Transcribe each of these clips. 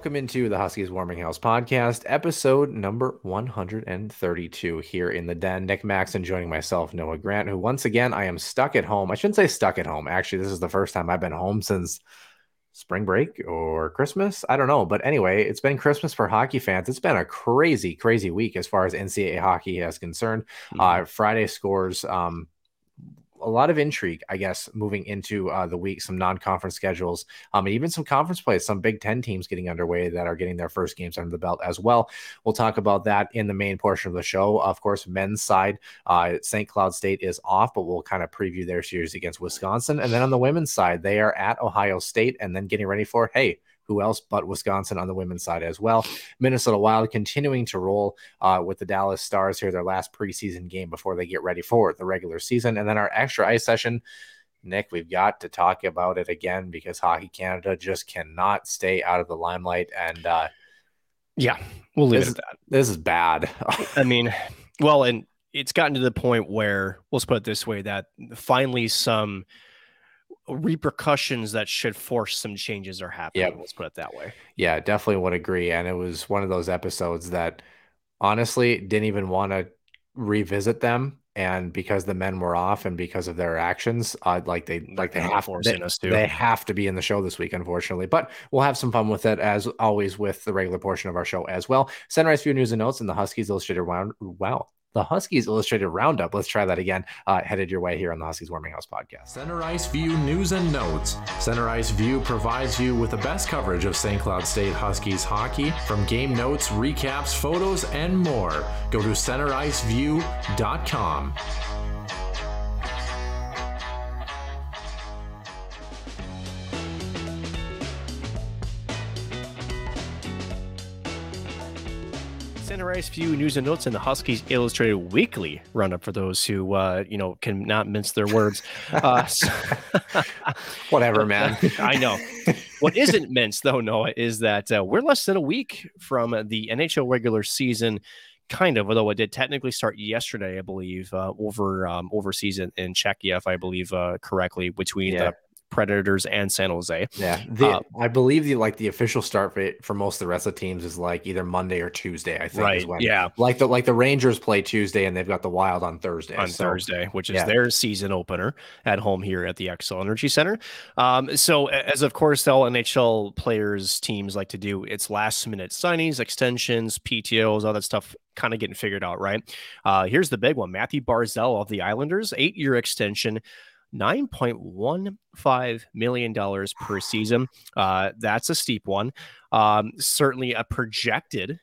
Welcome into the Huskies Warming House podcast, episode number 132 here in the den. Nick Maxon joining myself, Noah Grant, who once again I am stuck at home. I shouldn't say stuck at home. Actually, this is the first time I've been home since spring break or Christmas. I don't know. But anyway, it's been Christmas for hockey fans. It's been a crazy, crazy week as far as NCAA hockey is concerned. Uh, Friday scores. Um, a lot of intrigue, I guess, moving into uh, the week. Some non-conference schedules, um, and even some conference plays. Some Big Ten teams getting underway that are getting their first games under the belt as well. We'll talk about that in the main portion of the show. Of course, men's side, uh, St. Cloud State is off, but we'll kind of preview their series against Wisconsin. And then on the women's side, they are at Ohio State, and then getting ready for hey. Who else but Wisconsin on the women's side as well? Minnesota Wild continuing to roll uh, with the Dallas Stars here, their last preseason game before they get ready for the regular season. And then our extra ice session. Nick, we've got to talk about it again because Hockey Canada just cannot stay out of the limelight. And uh, Yeah, we'll leave this, it at that. this is bad. I mean, well, and it's gotten to the point where let's put it this way that finally some repercussions that should force some changes are happening. Yep. Let's put it that way. yeah, definitely would agree. And it was one of those episodes that honestly didn't even want to revisit them. And because the men were off and because of their actions, uh, like they like they have they, us to. they have to be in the show this week, unfortunately. But we'll have some fun with it as always with the regular portion of our show as well. Center Ice View News and Notes and the Huskies Illustrated Round. Wow. The Huskies Illustrated Roundup. Let's try that again. Uh, headed your way here on the Huskies Warming House podcast. Center Ice View News and Notes. Center Ice View provides you with the best coverage of St. Cloud State Huskies hockey from game notes, recaps, photos, and more. Go to centericeview.com. Center Ice View News and Notes in the Huskies Illustrated Weekly Roundup for those who uh, you know can not mince their words. Uh, so- Whatever, man. I know. What isn't minced, though, Noah, is that uh, we're less than a week from the NHL regular season. Kind of, although it did technically start yesterday, I believe, uh, over um, overseas in, in Czechia, if I believe uh, correctly, between Yeah. the Predators and San Jose. Yeah, the, Uh, I believe the like the official start for, for most of the rest of the teams is like either Monday or Tuesday. I think Right, when- yeah. like the like the Rangers play Tuesday and they've got the Wild on Thursday. on So, Thursday, which is yeah. their season opener at home here at the Xcel Energy Center. Um, so, as of course, all NHL players teams like to do, it's last minute signings, extensions, PTOs, all that stuff kind of getting figured out, right? Uh, here's the big one Matthew Barzal of the Islanders, eight year extension. $9.15 million per season. Uh, that's a steep one. Um, certainly a projected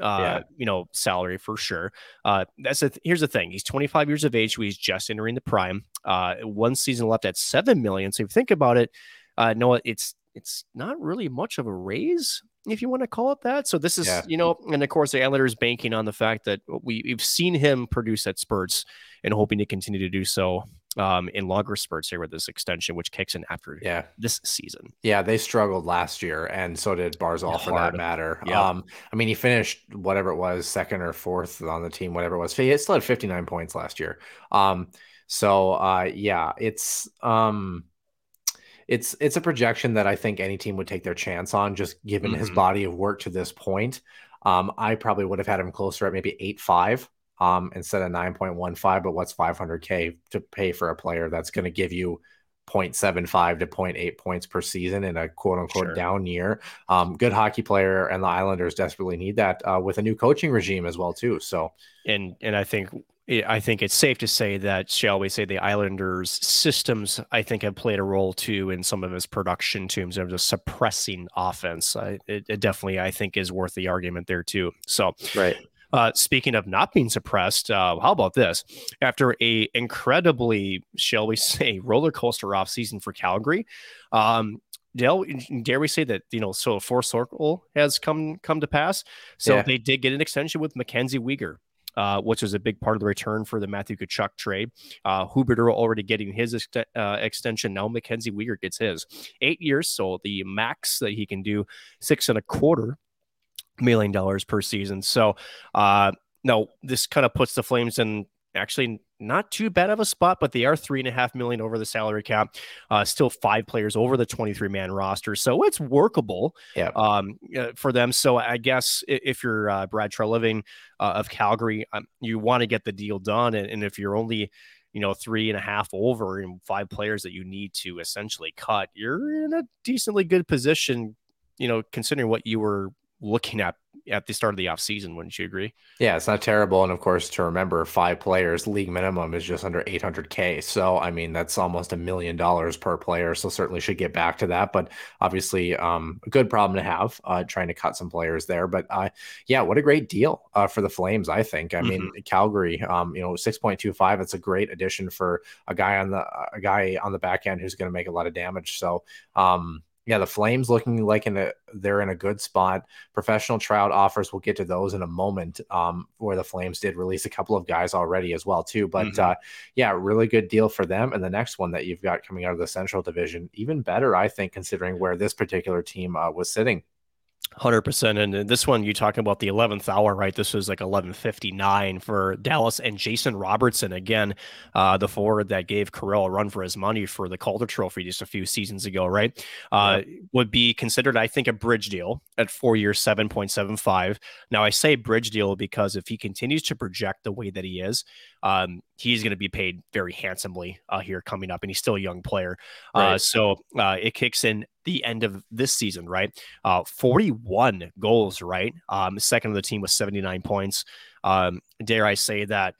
uh, Yeah. you know, salary for sure. Uh, that's the th- here's the thing. He's 25 years of age, so he's just entering the prime. Uh, one season left at seven million. So if you think about it, uh, Noah, it's it's not really much of a raise if you want to call it that. So this is, Yeah. you know, and of course the Islanders banking on the fact that we, we've seen him produce at spurts and hoping to continue to do so um, in longer spurts here with this extension, which kicks in after Yeah, this season. yeah, they struggled last year, and so did Barzal for that matter. Yeah. Um, I mean, he finished whatever it was, second or fourth on the team, whatever it was. He still had 59 points last year. Um, so uh, yeah, it's um, it's it's a projection that I think any team would take their chance on, just given his Mhm. body of work to this point. Um, I probably would have had him closer at maybe eight five um, instead of 9.15. But what's 500K to pay for a player that's going to give you 0.75 to 0.8 points per season in a quote unquote sure. down year. Um, good hockey player, and the Islanders desperately need that uh, with a new coaching regime as well too. So, and and I think I think it's safe to say that, shall we say, the Islanders' systems, I think, have played a role too in some of his production too, in terms of suppressing offense. I, it, it, definitely, I think, is worth the argument there too. So, right. Uh, speaking of not being suppressed, uh, how about this? After a incredibly, shall we say, roller coaster off season for Calgary, um, dare, dare we say that you know so a four circle has come come to pass so yeah. they did get an extension with mackenzie weegar uh, which was a big part of the return for the Matthew Tkachuk trade. Uh, Huberdeau already getting his ex- uh, extension. Now Mackenzie Weegar gets his eight years. So the max that he can do six and a quarter million dollars per season. So, uh, no, this kind of puts the Flames in actually not too bad of a spot, but they are three and a half million over the salary cap. Uh, still five players over the 23 man roster. So it's workable yeah. um, for them. So I guess if you're uh, Brad Treliving uh, of Calgary, um, you want to get the deal done. And, and if you're only, you know, three and a half over and five players that you need to essentially cut, you're in a decently good position, you know, considering what you were looking at at the start of the offseason, wouldn't you agree? Yeah, it's not terrible. And of course, to remember, five players, league minimum is just under 800K. So, I mean, that's almost a million dollars per player. So, certainly should get back to that. But obviously, um, a good problem to have, uh, trying to cut some players there. But uh, yeah, what a great deal uh, for the Flames, I think. I mm-hmm. mean, Calgary, um, you know, 6.25, it's a great addition for a guy on the, a guy on the back end who's going to make a lot of damage. So, um, yeah, the Flames looking like in a they're in a good spot. Professional tryout offers, we'll get to those in a moment. Um, where the Flames did release a couple of guys already as well too. But mm-hmm. uh, yeah, really good deal for them. And the next one that you've got coming out of the Central Division, even better, I think, considering where this particular team uh, was sitting. Hundred percent, and this one you talking about the eleventh hour, right? This was like eleven fifty nine for Dallas and Jason Robertson again, uh, the forward that gave Kirill a run for his money for the Calder Trophy just a few seasons ago, right? Uh, Would be considered, I think, a bridge deal at four years, seven point seven five. Now I say bridge deal because if he continues to project the way that he is, um, he's going to be paid very handsomely uh, here coming up, and he's still a young player. Uh, right. Uh, so uh, it kicks in the end of this season, right? Uh, 41 goals, right? Um, second of the team with 79 points. Um, dare I say that?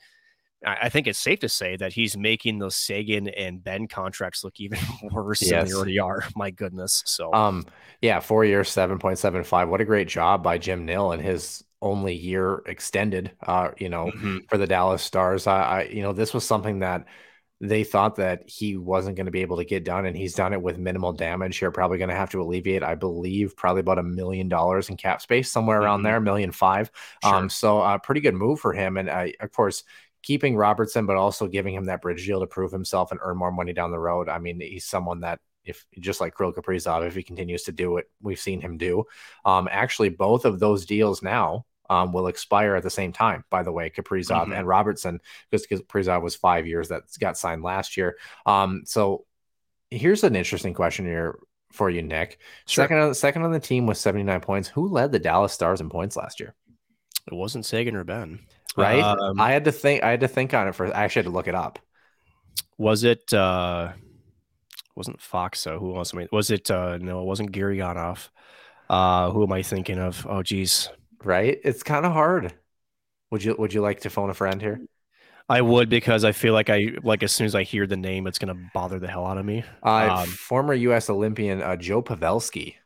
I think it's safe to say that he's making those Seguin and Benn contracts look even worse yes. than they already are. My goodness. So, um, yeah, four years, 7.75. What a great job by Jim Nill and his only year extended, uh, you know, mm-hmm. for the Dallas Stars. I, I, you know, this was something that they thought that he wasn't going to be able to get done, and he's done it with minimal damage. You're probably going to have to alleviate, I believe, probably about a million dollars in cap space, somewhere mm-hmm. around there, million five. Sure. Um, so a uh, pretty good move for him, and uh, of course. Keeping Robertson, but also giving him that bridge deal to prove himself and earn more money down the road. I mean, he's someone that if just like Kirill Kaprizov, if he continues to do what we've seen him do. Um, actually, both of those deals now um, will expire at the same time. By the way, Kaprizov mm-hmm. and Robertson, because Kaprizov was five years that got signed last year. Um, so here's an interesting question here for you, Nick. Sure. Second, on, second on the team with 79 points. Who led the Dallas Stars in points last year? It wasn't Seguin or Benn, right? Um, I had to think. I had to think on it for. I actually had to look it up. Was it? uh wasn't Faksa? Who else? Was it? uh No, it wasn't Gurianov. Uh, who am I thinking of? Oh, geez right? It's kind of hard. Would you would you like to phone a friend here? I would because I feel like I like as soon as I hear the name, it's gonna bother the hell out of me. Uh, um, former U.S. Olympian uh, Joe Pavelski.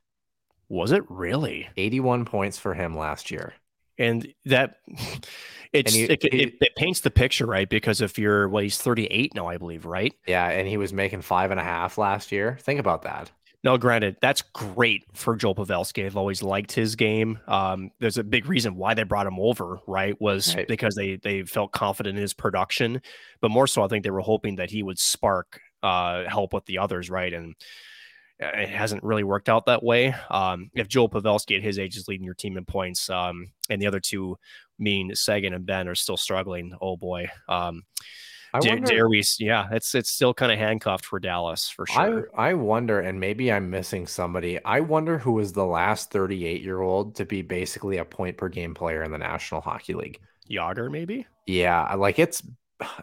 Was it really 81 points for him last year? And that it's and he, it, he, it, it, paints the picture, right? Because if you're well, he's 38 now, I believe, right? Yeah, and he was making five and a half last year. Think about that. No, granted, that's great for Joel Pavelski. I've always liked his game. Um, there's a big reason why they brought him over, right? Was right. because they they felt confident in his production, but more so, I think they were hoping that he would spark uh, help with the others, right? And it hasn't really worked out that way. Um, if Joel Pavelski at his age is leading your team in points, um, and the other two, mean Seguin and Benn, are still struggling, oh boy. Um, I wonder, dare we? Yeah, it's it's still kind of handcuffed for Dallas for sure. I I wonder, and maybe I'm missing somebody. I wonder who was the last 38 year old to be basically a point per game player in the National Hockey League. Jagr, maybe. Yeah, like it's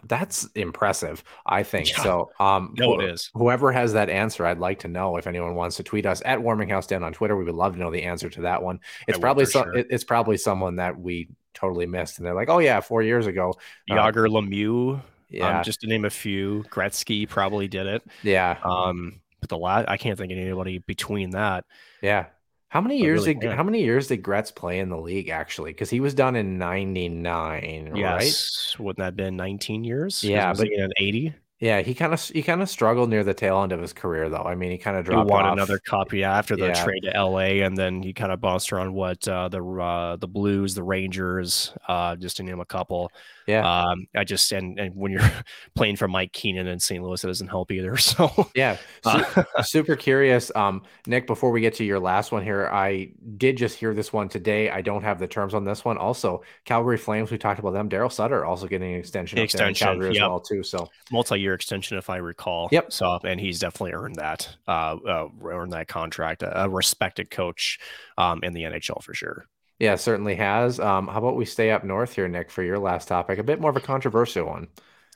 that's impressive, I think. Yeah. So, um, No, it is. Whoever has that answer, I'd like to know if anyone wants to tweet us at Warming House Den on Twitter. We would love to know the answer to that one. It's would probably some, sure. it's probably someone that we totally missed, and they're like, "Oh yeah, four years ago." Uh, Jagr Lemieux, Yeah, um, just to name a few. Gretzky probably did it. yeah, Um, but the last, I can't think of anybody between that. yeah. How many years really did can't. how many years did Gretz play in the league actually? Because he was done in '99, right? Yes, wouldn't that have been 19 years? Yeah, but- at 80. Yeah, he kind of he kind of struggled near the tail end of his career, though. I mean, he kind of He dropped won off. another cup, yeah, after the Yeah. trade to LA, and then he kind of bounced around what uh, the uh, the Blues, the Rangers, uh, just to name a couple. Yeah, Um, I just and, and when you're playing for Mike Keenan in St. Louis, it doesn't help either. So yeah. Su- super curious, um, Nick. Before we get to your last one here, I did just hear this one today. I don't have the terms on this one. Also, Calgary Flames. We talked about them. Daryl Sutter also getting an extension. Extension, Calgary as well too. So multi-year extension, if I recall. Yep. So and he's definitely earned that, uh, uh earned that contract. A, a respected coach, um, in the NHL for sure. Yeah, certainly has. Um, how about we stay up north here, Nick, for your last topic? A bit more of a controversial one.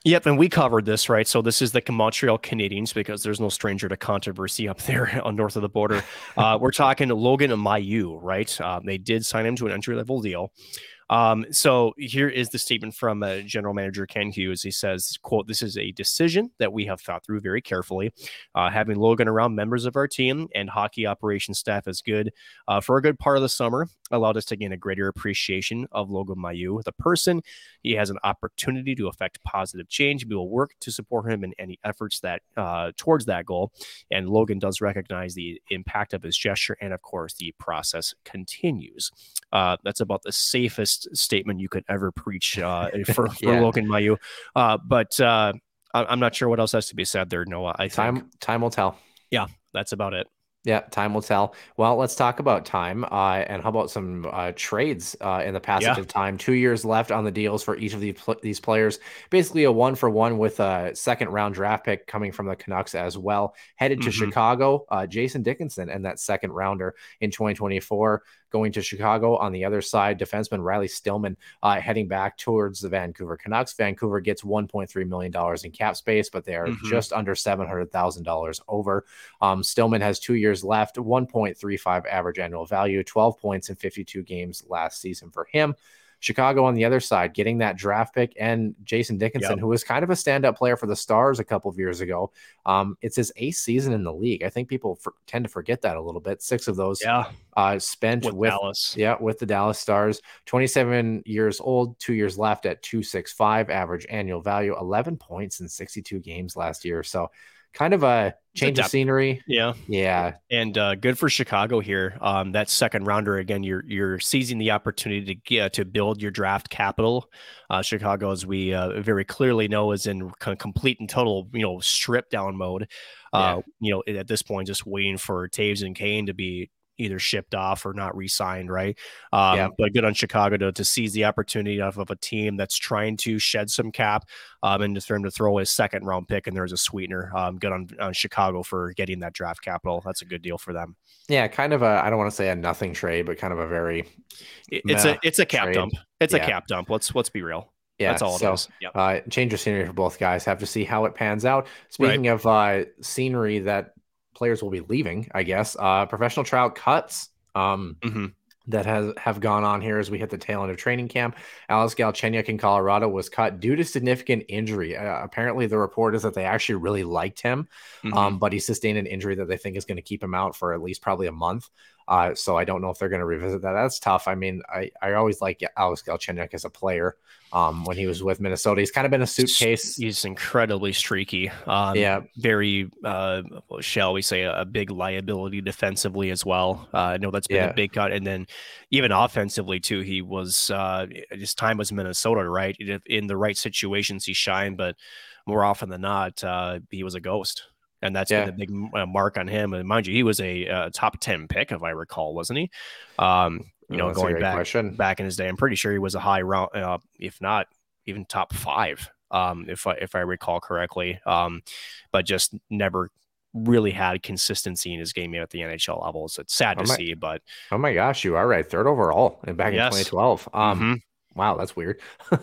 Yep, and we covered this, right? So this is the Montreal Canadiens because there's no stranger to controversy up there on north of the border. Uh, we're talking Logan Mailloux, right? Um, they did sign him to an entry level deal. Um, so here is the statement from uh, General Manager Kent Hughes. He says, "quote This is a decision that we have thought through very carefully. Uh, having Logan around members of our team and hockey operations staff is good uh, for a good part of the summer. Allowed us to gain a greater appreciation of Logan Mailloux, the person. He has an opportunity to affect positive change. We will work to support him in any efforts that uh, towards that goal. And Logan does recognize the impact of his gesture, and of course, the process continues. Uh, that's about the safest statement you could ever preach uh, for, for Yeah. Logan Mailloux. Uh, but uh, I- I'm not sure what else has to be said there, Noah. I think Time time will tell. Yeah, that's about it. Yeah, time will tell. Well, let's talk about time. Uh, and how about some uh, trades uh, in the passage Yeah. of time? Two years left on the deals for each of these pl- these players. Basically, a one for one with a second round draft pick coming from the Canucks as well. Headed to Mhm. Chicago, uh, Jason Dickinson and that second rounder in 2024 going to Chicago. On the other side, defenseman Riley Stillman uh, heading back towards the Vancouver Canucks. Vancouver gets 1.3 million dollars in cap space, but they are Mhm. just under 700 thousand dollars over. Um, Stillman has two years left, 1.35 average annual value, 12 points in 52 games last season for him. Chicago on the other side, getting that draft pick and Jason Dickinson, Yep. who was kind of a standout player for the Stars a couple of years ago. Um, it's his eighth season in the league. I think people for, tend to forget that a little bit. Six of those Yeah, uh, spent with, with, Dallas. yeah, with the Dallas Stars. 27 years old, two years left at 265 average annual value, 11 points in 62 games last year. So kind of a change of scenery. Yeah. Yeah. and uh, good for Chicago here. Um, that second rounder again, you're you're seizing the opportunity to get to build your draft capital. Uh, Chicago, as we uh, very clearly know, is in co- complete and total you know strip down mode. Uh, You know, at this point, just waiting for Toews and Kane to be either shipped off or not re-signed, right? Um, Yeah. But good on Chicago to, to seize the opportunity of, of a team that's trying to shed some cap um, and just for him to throw a second round pick and there's a sweetener. Um, good on, on Chicago for getting that draft capital. That's a good deal for them. Yeah. Kind of a, I don't want to say a nothing trade, but kind of a very, It's a it's a cap trade. dump. It's Yeah. a cap dump. Let's let's be real. yeah. That's all it so, is. Yep. Uh, change of scenery for both guys. Have to see how it pans out. Speaking of uh, scenery that players will be leaving, I guess, uh, professional tryout cuts. Um, Mhm. that has have gone on here as we hit the tail end of training camp. Alex Galchenyuk in Colorado was cut due to significant injury. Uh, apparently, the report is that they actually really liked him, Mhm. um, but he sustained an injury that they think is going to keep him out for at least probably a month. Uh, so I don't know if they're going to revisit that. That's tough. I mean, I, I always like Alex Galchenyuk as a player. Um, when he was with Minnesota, he's kind of been a suitcase. He's incredibly streaky. Um, Yeah. Very, uh, shall we say, a, big liability defensively as well. Uh, I know that's been Yeah. a big cut, and then even offensively too. He was uh, his time was Minnesota, right? In the right situations, he shined, but more often than not, uh, he was a ghost. And that's Yeah. been a big uh, mark on him. And mind you, he was a uh, top ten pick, if I recall, wasn't he? Um, you know, Oh, going back question. back in his day. I'm pretty sure he was a high round, uh, if not even top five, um, if I if I recall correctly. Um, but just never really had consistency in his game at the NHL level. So it's sad to Oh my- see, but Oh my gosh, you are right. Third overall and back in 2012. Um, mhm. wow, that's weird.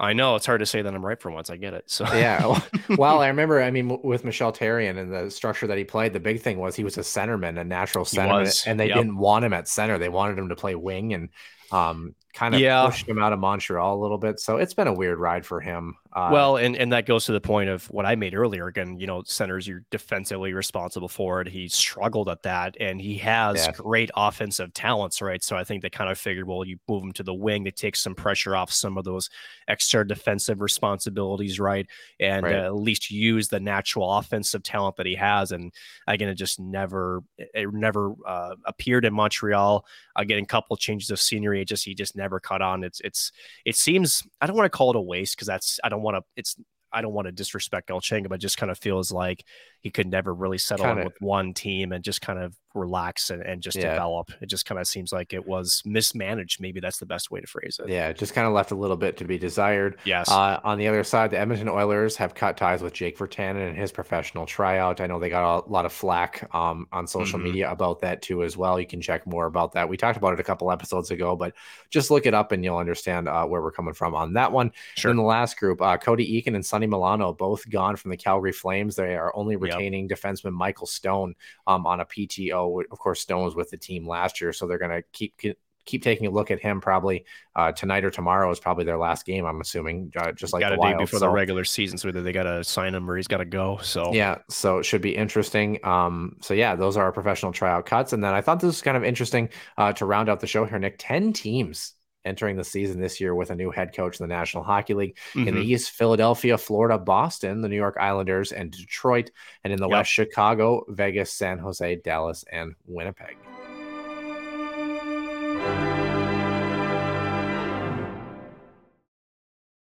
I know it's hard to say that I'm right for once. I get it. So yeah. Well, I remember. I mean, with Michel Therrien and the structure that he played, the big thing was he was a centerman, a natural centerman, and they yep. didn't want him at center. They wanted him to play wing, and um, kind of yeah. pushed him out of Montreal a little bit. So it's been a weird ride for him. Uh, well, and and that goes to the point of what I made earlier. Again, you know, centers you're defensively responsible for it. He struggled at that, and he has yeah. great offensive talents, right? So I think they kind of figured, well, you move him to the wing to take some pressure off some of those extra defensive responsibilities, right? And right. Uh, at least use the natural offensive talent that he has. And again, it just never, it never uh, appeared in Montreal. Again, a couple changes of scenery, it just he just never caught on. It's it's it seems I don't want to call it a waste because that's I don't want to. It's I don't want to disrespect El Galchenyuk, but it just kind of feels like he could never really settle kinda, with one team and just kind of relax and, and just yeah. develop. It just kind of seems like it was mismanaged. Maybe that's the best way to phrase it. Yeah, just kind of left a little bit to be desired. Yes. Uh, on the other side, the Edmonton Oilers have cut ties with Jake Virtanen and his professional tryout. I know they got a lot of flack um, on social mm-hmm. media about that too as well. You can check more about that. We talked about it a couple episodes ago, but just look it up and you'll understand uh, where we're coming from on that one. Sure. In the last group, uh, Cody Eakin and Sonny Milano both gone from the Calgary Flames. They are only retaining yep. defenseman Michael Stone um, on a PTO. Of course, Stone was with the team last year, so they're going to keep keep taking a look at him probably uh, tonight or tomorrow is probably their last game. I'm assuming, uh, just like got a day before so, the regular season, so whether they got to sign him or he's got to go. So yeah, so it should be interesting. Um, so yeah, those are our professional tryout cuts, and then I thought this was kind of interesting uh, to round out the show here. Nick, ten teams entering the season this year with a new head coach in the National Hockey League. Mm-hmm. In the mm-hmm. East, Philadelphia, Florida, Boston, the New York Islanders, and Detroit. And in the yep. West, Chicago, Vegas, San Jose, Dallas, and Winnipeg.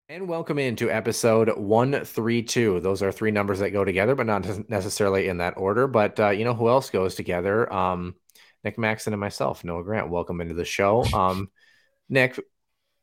And welcome into episode 132. Those are three numbers that go together, but not necessarily in that order. But uh, you know who else goes together? Um, Nick Maxon and myself, Noah Grant. Welcome into the show. Um, Nick,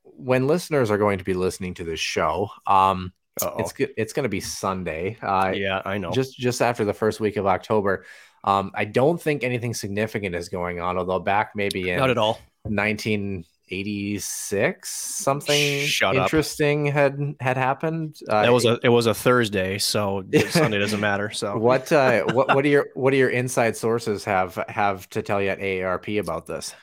when listeners are going to be listening to this show, um, Uh-oh. it's it's going to be Sunday. Uh, yeah, I know. Just just after the first week of October. Um, I don't think anything significant is going on, although back maybe in not at all 1986 something Shut interesting up. had had happened. Uh, that was a it was a Thursday, so Sunday doesn't matter. So what uh, what what do your what do your inside sources have have to tell you at AARP about this?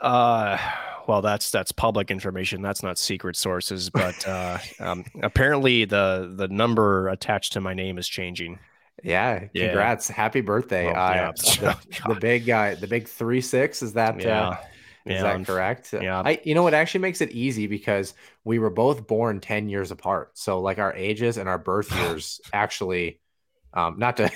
Uh well, that's that's public information. That's not secret sources, but uh, um, apparently the the number attached to my name is changing. Yeah, congrats! Yeah. Happy birthday! Uh, the, the, big guy, the big three six. Is that yeah. Uh, is yeah, that correct? Yeah. I, you know, it actually makes it easy because we were both born 10 years apart. So, like, our ages and our birth years actually, um, not to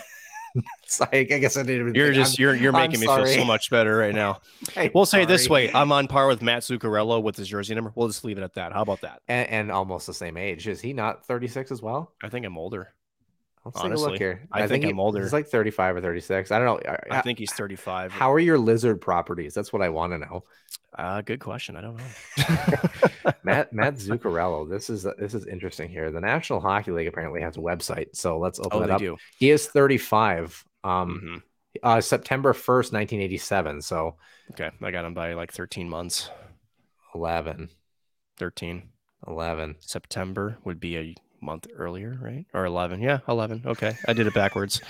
I guess I didn't. You're just I'm, you're you're making me sorry. feel so much better right now. hey, we'll say this way: I'm on par with Matt Zuccarello with his jersey number. We'll just leave it at that. How about that? And, and almost the same age. Is he not 36 as well? I think I'm older. Let's Honestly, take a look here. I, I think, think, I'm older. He's like 35 or 36. I don't know. I, I think he's 35. How are your lizard properties? That's what I want to know. Uh, good question. I don't know. Matt Matt Zuccarello. This is this is interesting here. The National Hockey League apparently has a website, so let's open oh, it up. Do. He is 35. Um, mm-hmm. uh, September 1st, 1987. So okay, I got him by like 13 months. 11. 13. 11. September would be a month earlier, right? Or 11. Yeah, 11. Okay. I did it backwards.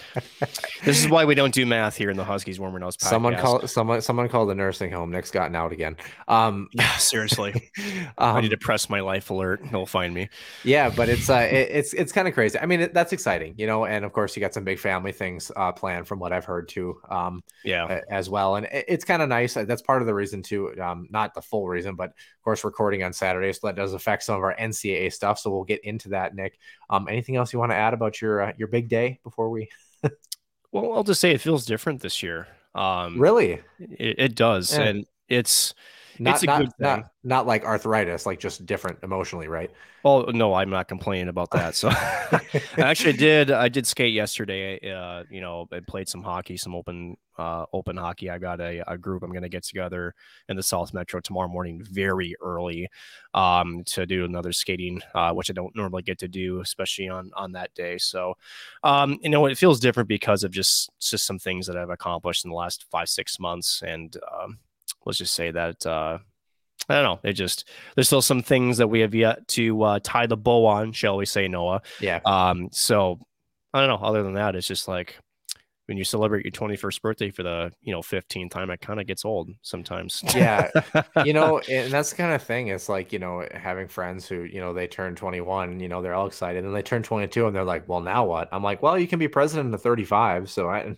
this is why we don't do math here in the Huskies Warmer Nose podcast. Someone called someone someone called the nursing home. Nick's gotten out again. Um yeah, seriously. um, I need to press my life alert. He'll find me. Yeah, but it's uh it, it's it's kind of crazy. I mean, it, that's exciting, you know, and of course you got some big family things uh planned from what I've heard too. Um yeah, as well. And it, it's kind of nice. That's part of the reason too. Um not the full reason, but of course recording on Saturday so that does affect some of our NCAA stuff, so we'll get into that Nick. Um, anything else you want to add about your uh, your big day before we? well, I'll just say it feels different this year. Um, really, it, it does, yeah. and it's not, it's a not, good thing. Not, not like arthritis, like just different emotionally, right? Well, no, I'm not complaining about that. So I actually did. I did skate yesterday. Uh, you know, I played some hockey, some open uh, open hockey. I got a, a group I'm going to get together in the South Metro tomorrow morning, very early, um, to do another skating, uh, which I don't normally get to do, especially on on that day. So, um, you know, it feels different because of just just some things that I've accomplished in the last five six months, and um, let's just say that uh, I don't know. It just there's still some things that we have yet to uh, tie the bow on, shall we say, Noah? Yeah. Um. So I don't know. Other than that, it's just like when you celebrate your 21st birthday for the you know 15th time, it kind of gets old sometimes. yeah you know and that's the kind of thing it's like you know having friends who you know they turn 21 you know they're all excited and they turn 22 and they're like well now what i'm like well you can be president at 35 so i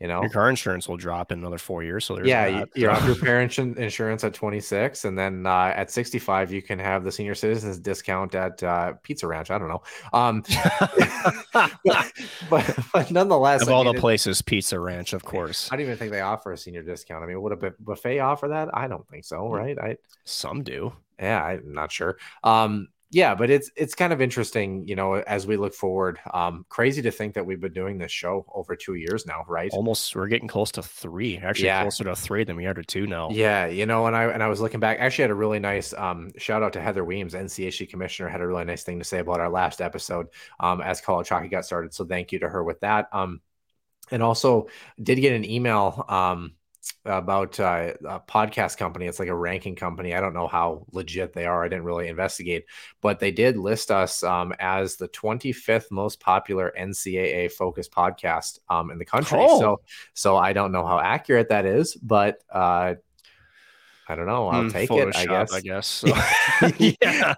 you know your car insurance will drop in another four years. So there's yeah that. you- you're off your parents insurance at 26 and then uh, at 65 you can have the senior citizens discount at uh, pizza ranch i don't know um but, but, but nonetheless of I all mean, the it- places, Pizza Ranch, of course. I don't even think they offer a senior discount. I mean, would a buffet offer that? I don't think so, right? I Some do. yeah, I'm not sure. Um, yeah, but it's it's kind of interesting, you know, as we look forward. Um, crazy to think that we've been doing this show over two years now, right? Almost, we're getting close to three. Actually, Yeah. closer to three than we are to two now. Yeah, you know, and I and I was looking back. Actually, had a really nice um, shout out to Heather Weems, NCHC commissioner, had a really nice thing to say about our last episode um, as college hockey got started. So thank you to her with that. Um, and also did get an email um, about uh, a podcast company. It's like a ranking company. I don't know how legit they are. I didn't really investigate, but they did list us um, as the 25th most popular NCAA focused podcast um, in the country. Oh. So, so I don't know how accurate that is, but uh, I don't know. I'll Hmm, take it. I guess. I guess. So- yeah,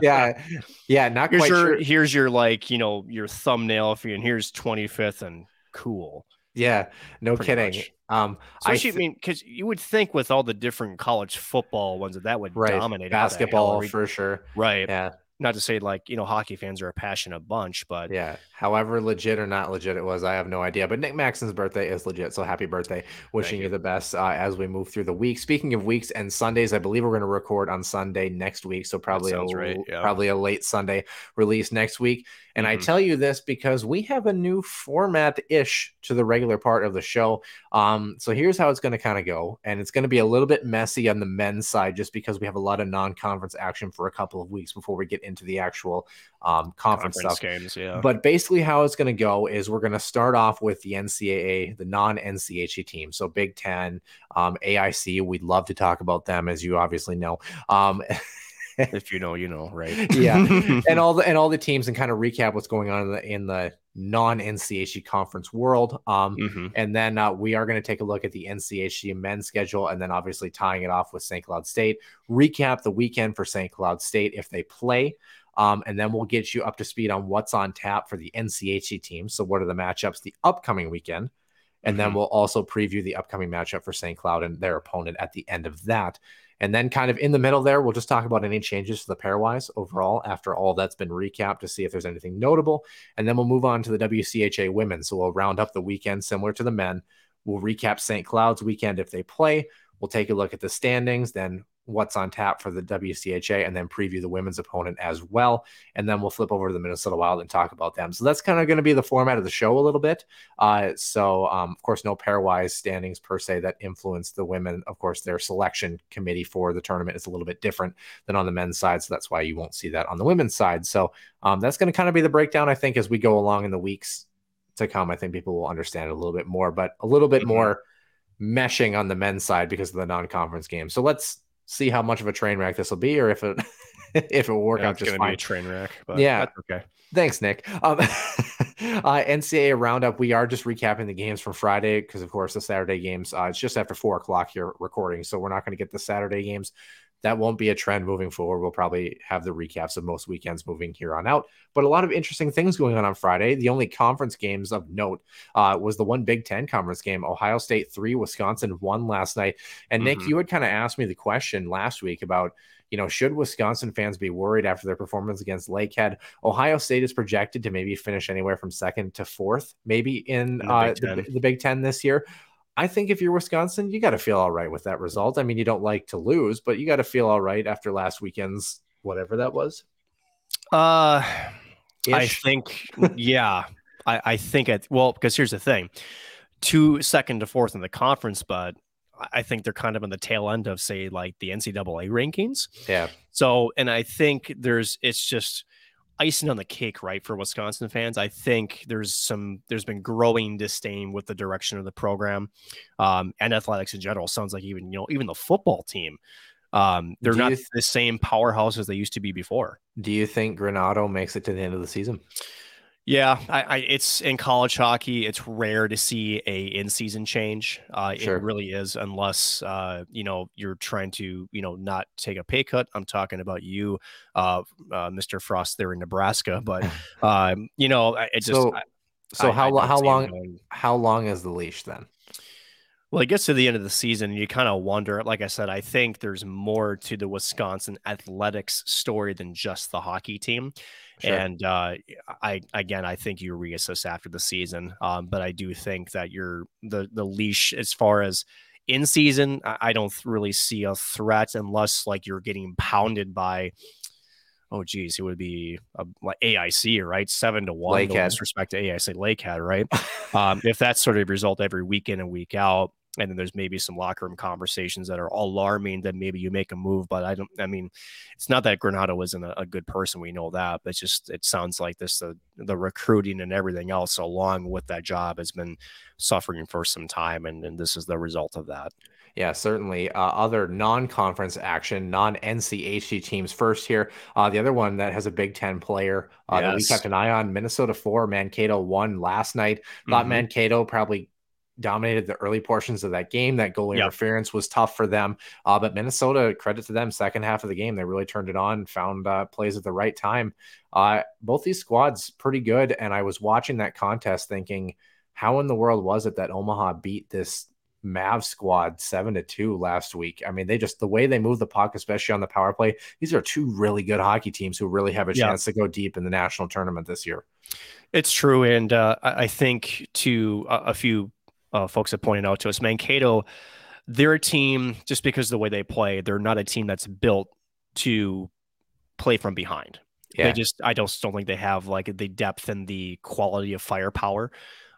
yeah, yeah. Not Here's quite your sure. here's your like you know your thumbnail for you, and here's 25th and cool. Yeah, no Pretty kidding. much. Um, I Especially, I, th- mean, because you would think with all the different college football ones that that would right dominate basketball for sure. right? Yeah, Not to say like you know hockey fans are a passionate bunch, but yeah. However legit or not legit it was, I have no idea. But Nick Maxon's birthday is legit, so happy birthday! Wishing you. you. the best uh, as we move through the week. Speaking of weeks and Sundays, I believe we're going to record on Sunday next week, so probably a, right, yeah. probably a late Sunday release next week. And I Mhm. tell you this because we have a new format ish to the regular part of the show. Um, so here's how it's going to kind of go, and it's going to be a little bit messy on the men's side, just because we have a lot of non-conference action for a couple of weeks before we get into the actual um, conference, conference stuff. games, yeah. But basically, how it's going to go is we're going to start off with the NCAA, the non NCHC team. So Big Ten, um, AIC. We'd love to talk about them, as you obviously know. Um, if you know, you know, right? yeah, and all the and all the teams, and kind of recap what's going on in the in the non NCHC conference world. Um, Mhm. and then uh, we are going to take a look at the NCHC men's schedule, and then obviously tying it off with St. Cloud State. Recap the weekend for St. Cloud State if they play. Um, and then we'll get you up to speed on what's on tap for the NCHC team. So, what are the matchups the upcoming weekend? And then Mhm. we'll also preview the upcoming matchup for St. Cloud and their opponent at the end of that. And then, kind of in the middle there, we'll just talk about any changes to the pairwise overall after all that's been recapped to see if there's anything notable. And then we'll move on to the WCHA women. So, we'll round up the weekend similar to the men. We'll recap St. Cloud's weekend if they play. We'll take a look at the standings, then what's on tap for the WCHA, and then preview the women's opponent as well. And then we'll flip over to the Minnesota Wild and talk about them. So that's kind of going to be the format of the show a little bit. Uh, so, um, of course, no pairwise standings per se that influence the women. Of course, their selection committee for the tournament is a little bit different than on the men's side. So that's why you won't see that on the women's side. So um, that's going to kind of be the breakdown, I think, as we go along in the weeks to come. I think people will understand it a little bit more, but a little bit Mhm. more meshing on the men's side because of the non-conference game. So let's see how much of a train wreck this will be, or if it if it will work Yeah, out it's just going to be fine. a train wreck, but Yeah. that's okay. Thanks, Nick. Um, uh, NCAA roundup. We are just recapping the games from Friday because, of course, the Saturday games. Uh, it's just after four o'clock here recording, so we're not going to get the Saturday games. That won't be a trend moving forward. We'll probably have the recaps of most weekends moving here on out. But a lot of interesting things going on on Friday. The only conference games of note uh, was the one Big Ten conference game. Ohio State three, Wisconsin one last night. And Nick, Mhm. you had kind of asked me the question last week about you know, should Wisconsin fans be worried after their performance against Lakehead? Ohio State is projected to maybe finish anywhere from second to fourth, maybe in, In the uh, Big the, the Big Ten this year. I think if you're Wisconsin, you got to feel all right with that result. I mean, you don't like to lose, but you got to feel all right after last weekend's whatever that was. Uh, I think, yeah, I, I think it. Well, because here's the thing: two second to fourth in the conference, but I- I think they're kind of on the tail end of say like the NCAA rankings. Yeah. So, and I think there's it's just icing on the cake, right, for Wisconsin fans. I think there's some there's been growing disdain with the direction of the program um, and athletics in general. Sounds like even you know even the football team Um, they're Do not th- the same powerhouse as they used to be before. Do you think Granato makes it to the end of the season? Yeah, I, I it's in college hockey. It's rare to see a in-season change. Uh, Sure. It really is, unless uh, you know you're trying to you know not take a pay cut. I'm talking about you, uh, uh, Mr. Frost, there in Nebraska. But um, you know, it just So, I- so how how long going- how long is the leash then? Well, it gets to the end of the season, and you kind of wonder. Like I said, I think there's more to the Wisconsin athletics story than just the hockey team. Sure. And uh, I again, I think you reassess after the season. Um, but I do think that you're the the leash as far as in season. I, don't really see a threat unless like you're getting pounded by. Oh geez, it would be a, like AIC, right? Seven to one. Lakehead. disrespect to AIC Lakehead, right? um, if that's sort of result every week in and week out, and then there's maybe some locker room conversations that are alarming, then maybe you make a move. But I don't. I mean, it's not that Granato isn't a, a good person. We know that, but it's just it sounds like this the the recruiting and everything else along with that job has been suffering for some time, and, and this is the result of that. Yeah, certainly. Uh, other non-conference action, non-NCHC teams first here. Uh, the other one that has a Big Ten player uh, that we kept an eye on, Minnesota four, Mankato one last night. Thought Mhm. Mankato probably dominated the early portions of that game. That goal Yep. interference was tough for them, uh, but Minnesota, credit to them, second half of the game, they really turned it on, found uh, plays at the right time. Uh, both these squads pretty good, and I was watching that contest thinking, how in the world was it that Omaha beat this Mav squad seven to two last week? I mean, they just the way they move the puck, especially on the power play. These are two really good hockey teams who really have a Yeah. chance to go deep in the national tournament this year. It's true, and uh, I think to a, a few uh, folks have pointed out to us, Mankato, they're a team just because of the way they play. They're not a team that's built to play from behind. Yeah. They just, I don't, don't think they have like the depth and the quality of firepower.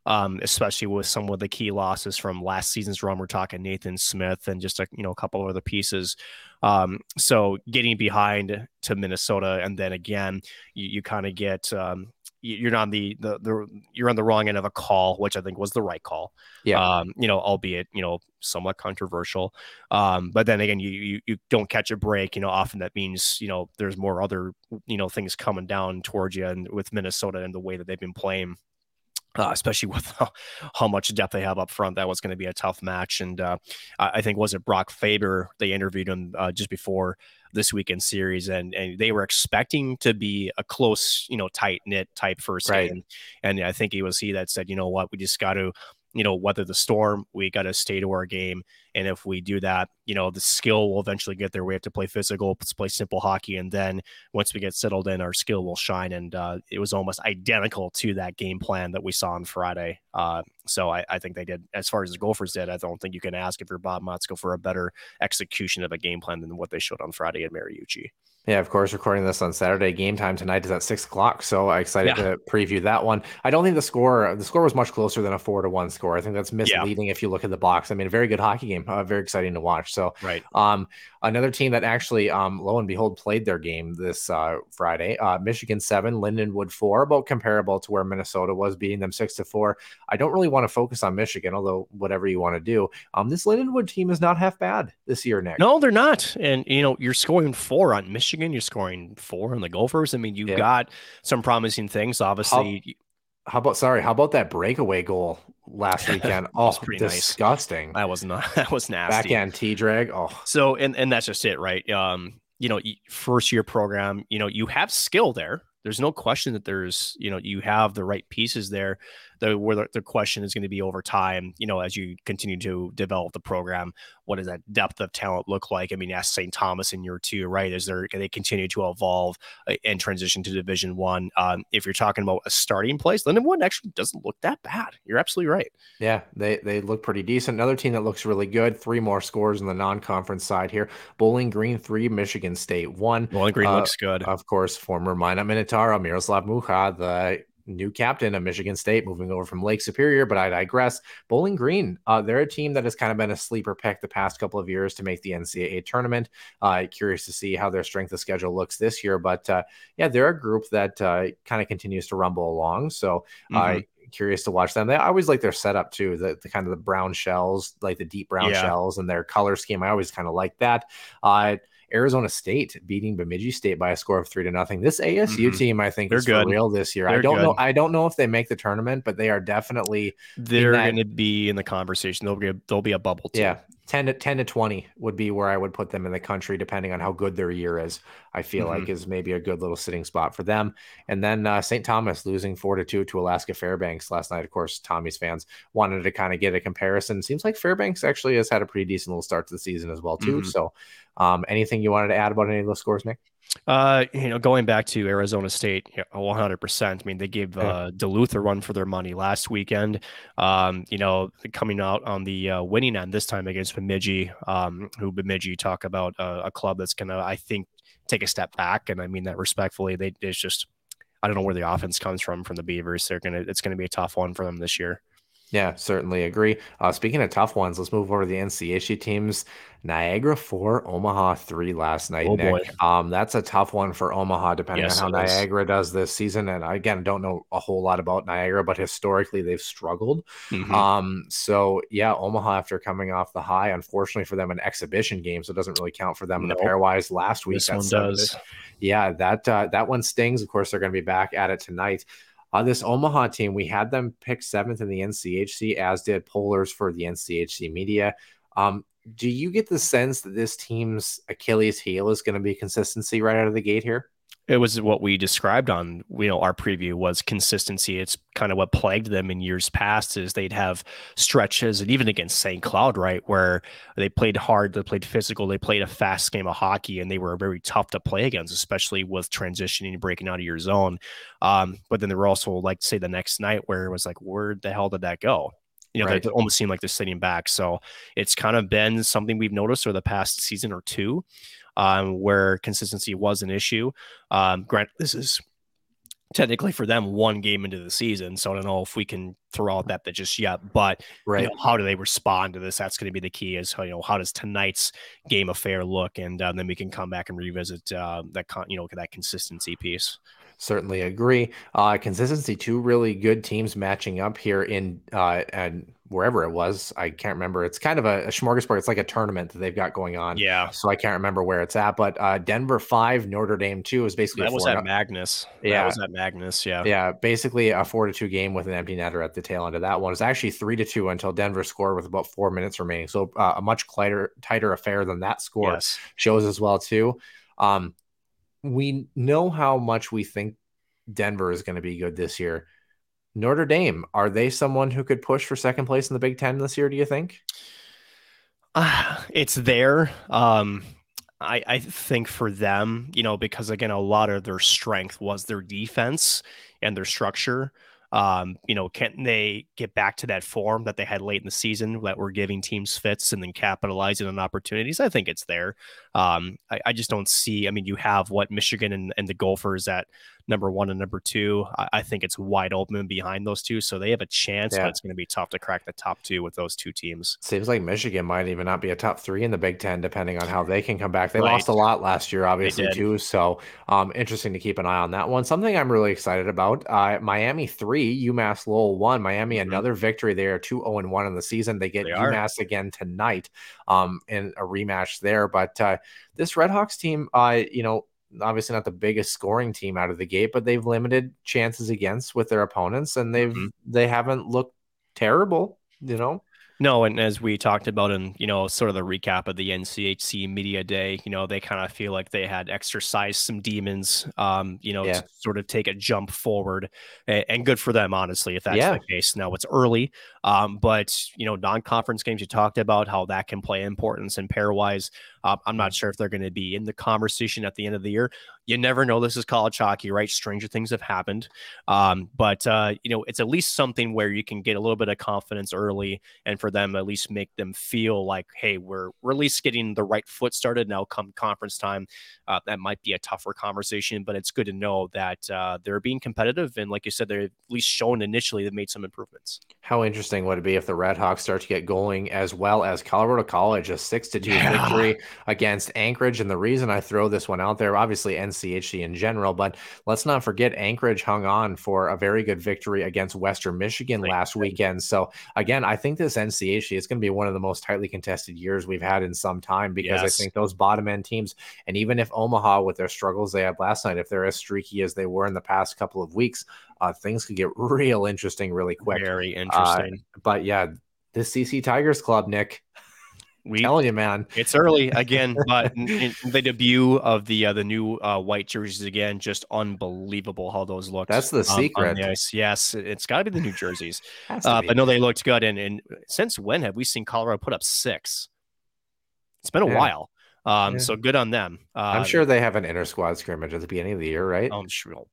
Um, especially with some of the key losses from last season's run. We're talking Nathan Smith and just a you know a couple of other pieces. Um, so getting behind to Minnesota, and then again, you, you kind of get um, you're on the, the the you're on the wrong end of a call, which I think was the right call. Yeah. Um, you know, albeit you know somewhat controversial. Um, but then again, you, you you don't catch a break. You know, often that means you know there's more other you know things coming down towards you, and with Minnesota and the way that they've been playing. Uh, especially with how, how much depth they have up front, that was going to be a tough match. And uh, I I think was it Brock Faber? They interviewed him uh, just before this weekend series, and and they were expecting to be a close, you know, tight knit type first Right. game. And I think it was he that said, you know what, we just got to, you know, weather the storm. We got to stay to our game, and if we do that, you know, the skill will eventually get there. We have to play physical, let's play simple hockey, and then once we get settled in, our skill will shine. And uh, it was almost identical to that game plan that we saw on Friday. Uh, so I, I think they did, as far as the Gophers did. I don't think you can ask if you're Bob Motzko for a better execution of a game plan than what they showed on Friday at Mariucci. Yeah, of course, recording this on Saturday. Game time tonight is at six o'clock, so I'm excited Yeah. to preview that one. I don't think the score the score was much closer than a four to one score. I think that's misleading if you look at the box. I mean, a very good hockey game, uh, very exciting to watch. So, Right. um, another team that actually, um, lo and behold, played their game this uh, Friday. Uh, Michigan seven, Lindenwood four, about comparable to where Minnesota was, beating them six to four. I don't really want to focus on Michigan, although whatever you want to do. Um, this Lindenwood team is not half bad this year, Nick. No, they're not. And you know, you're scoring four on Michigan. You're scoring four on the Gophers. I mean, you've Yeah. got some promising things. Obviously, How about sorry? How about that breakaway goal last weekend? Oh, pretty nice. disgusting! that was not that was nasty. Backhand T drag. Oh, So, and and that's just it, right? Um, you know, first year program. You know, you have skill there. There's no question that there's, you know, you have the right pieces there. The where the, question is going to be over time, you know, as you continue to develop the program, what does that depth of talent look like? I mean, ask St. Thomas in year two, right? Is there can they continue to evolve uh, and transition to Division One? Um, if you're talking about a starting place, Lindenwood actually doesn't look that bad. You're absolutely right. yeah, they they look pretty decent. Another team that looks really good. Three more scores on the non-conference side here. Bowling Green three, Michigan State one. Bowling Green Uh, looks good. Of course, former Minot Minotaur Miroslav Mucha, the new captain of Michigan State, moving over from Lake Superior. But I digress. Bowling Green, uh, they're a team that has kind of been a sleeper pick the past couple of years to make the NCAA tournament. Uh, curious to see how their strength of schedule looks this year. But uh, yeah, they're a group that uh, kind of continues to rumble along. So Mhm. curious to watch them. They I always like their setup too, the, the kind of the brown shells, like the deep brown Yeah. shells, and their color scheme. I always kind of like that. Uh, Arizona State beating Bemidji State by a score of three to nothing. This ASU Mhm. team, I think, They're is good. for real this year. I They're don't know. I don't know if they make the tournament, but they are definitely They're that- going to be in the conversation. They'll be a, they'll be a bubble team. yeah. 10 to 10 to 20 would be where I would put them in the country, depending on how good their year is. I feel Mm-hmm. like is maybe a good little sitting spot for them. And then uh, St. Thomas losing four to two to Alaska Fairbanks last night. Of course, Tommy's fans wanted to kind of get a comparison. Seems like Fairbanks actually has had a pretty decent little start to the season as well too. Mhm. So, um, anything you wanted to add about any of those scores, Nick? Uh, you know, going back to Arizona State, 100%. I mean, they gave uh, Duluth a run for their money last weekend. Um, you know, coming out on the uh, winning end this time against Bemidji, um, who Bemidji talk about uh, a club that's going to, I think, take a step back. And I mean that respectfully. They, it's just, I don't know where the offense comes from from the Beavers. They're to, it's going to be a tough one for them this year. Yeah, certainly agree. Uh, speaking of tough ones, let's move over to the NCHC teams. Niagara four, Omaha three last night. Oh, Nick. boy. Um, that's a tough one for Omaha, depending Yes, on how it is. Niagara does this season. And I, again, don't know a whole lot about Niagara, but historically they've struggled. Mhm. Um, so yeah, Omaha after coming off the high, unfortunately for them, an exhibition game, so it doesn't really count for them in the Nope. pairwise last week. this one does. yeah, that uh, that one stings. Of course, they're going to be back at it tonight. Uh, this Omaha team, we had them pick seventh in the NCHC, as did pollers for the NCHC media. Um, do you get the sense that this team's Achilles heel is going to be consistency right out of the gate here? It was what we described on you know our preview was consistency it's kind of what plagued them in years past is they'd have stretches and even against st cloud right where they played hard they played physical they played a fast game of hockey and they were very tough to play against especially with transitioning and breaking out of your zone um, but then there were also like say the next night where it was like where the hell did that go you know, Right. they almost seem like they're sitting back. So it's kind of been something we've noticed over the past season or two, um, where consistency was an issue. Um, grant this is technically for them one game into the season, so I don't know if we can throw out that that just yet. But you know, how do they respond to this? That's going to be the key. Is how you know how does tonight's game affair look, and uh, then we can come back and revisit uh, that con- you know that consistency piece. Certainly agree. Uh, consistency, two really good teams matching up here in uh, and wherever it was. I can't remember. It's kind of a, a smorgasbord. It's like a tournament that they've got going on. Yeah, So I can't remember where it's at, but uh, Denver five, Notre Dame two is basically that was at Magnus. Yeah. that was at Magnus. Yeah, Yeah, basically a four to two game with an empty netter at the tail end of that one. It's actually three to two until Denver scored with about four minutes remaining. So uh, a much tighter tighter affair than that score Yes. shows as well too. Um, we know how much we think Denver is going to be good this year. Notre Dame, are they someone who could push for second place in the Big Ten this year? Do you think? Ah, it's there. Um, I, I think for them, you know, because again, a lot of their strength was their defense and their structure. Um, you know, can they get back to that form that they had late in the season that were giving teams fits and then capitalizing on opportunities? I think it's there. Um, I, I just don't see. I mean, you have what Michigan and, and the Gophers at number one and number two. I, I think it's wide open behind those two, so they have a chance, Yeah. but it's going to be tough to crack the top two with those two teams. Seems like Michigan might even not be a top three in the Big Ten, depending on how they can come back. They Right. lost a lot last year, obviously, too. So, um, interesting to keep an eye on that one. Something I'm really excited about: uh, Miami three, UMass Lowell one. Miami Mhm. another victory. They are two zero and one in the season. They get They are. UMass again tonight, um, in a rematch there. But uh, this Redhawks team, uh, you know. Obviously, not the biggest scoring team out of the gate, but they've limited chances against with their opponents, and they've Mhm. they haven't looked terrible. You know, No, and as we talked about in, you know, sort of the recap of the NCHC media day, you know, they kind of feel like they had exercised some demons, um, you know, Yeah. to sort of take a jump forward. And, and good for them, honestly, if that's Yeah. the case. Now it's early, um, but you know, non-conference games you talked about how that can play importance and pairwise. Uh, I'm not sure if they're going to be in the conversation at the end of the year. You never know. This is college hockey, right? Stranger things have happened, um, but uh, you know, it's at least something where you can get a little bit of confidence early and for them at least make them feel like hey we're, we're at least getting the right foot started now come conference time uh, that might be a tougher conversation but it's good to know that uh, they're being competitive and like you said they're at least shown initially they've made some improvements How interesting would it be if the Red Hawks start to get going as well as Colorado College, a six to two Yeah. victory against Anchorage. And the reason I throw this one out there, obviously NCHC in general, but let's not forget Anchorage hung on for a very good victory against Western Michigan last weekend. So again, I think this NCHC is going to be one of the most tightly contested years we've had in some time because yes. I think those bottom end teams, and even if Omaha with their struggles they had last night, if they're as streaky as they were in the past couple of weeks, uh, things could get real interesting really quick. Very uh, interesting. Uh, but yeah, this CC Tigers club, Nick. We telling you, man, it's early again, but the debut of the uh, the new uh, white jerseys again, just unbelievable how those look. That's the secret. The yes, it's got to be the new jerseys. uh, but no, they looked good. And, and since when have we seen Colorado put up six? It's been a yeah. while. Um, yeah. so good on them. I'm uh, sure they have an inter squad scrimmage at the beginning of the year, right? I'm sure.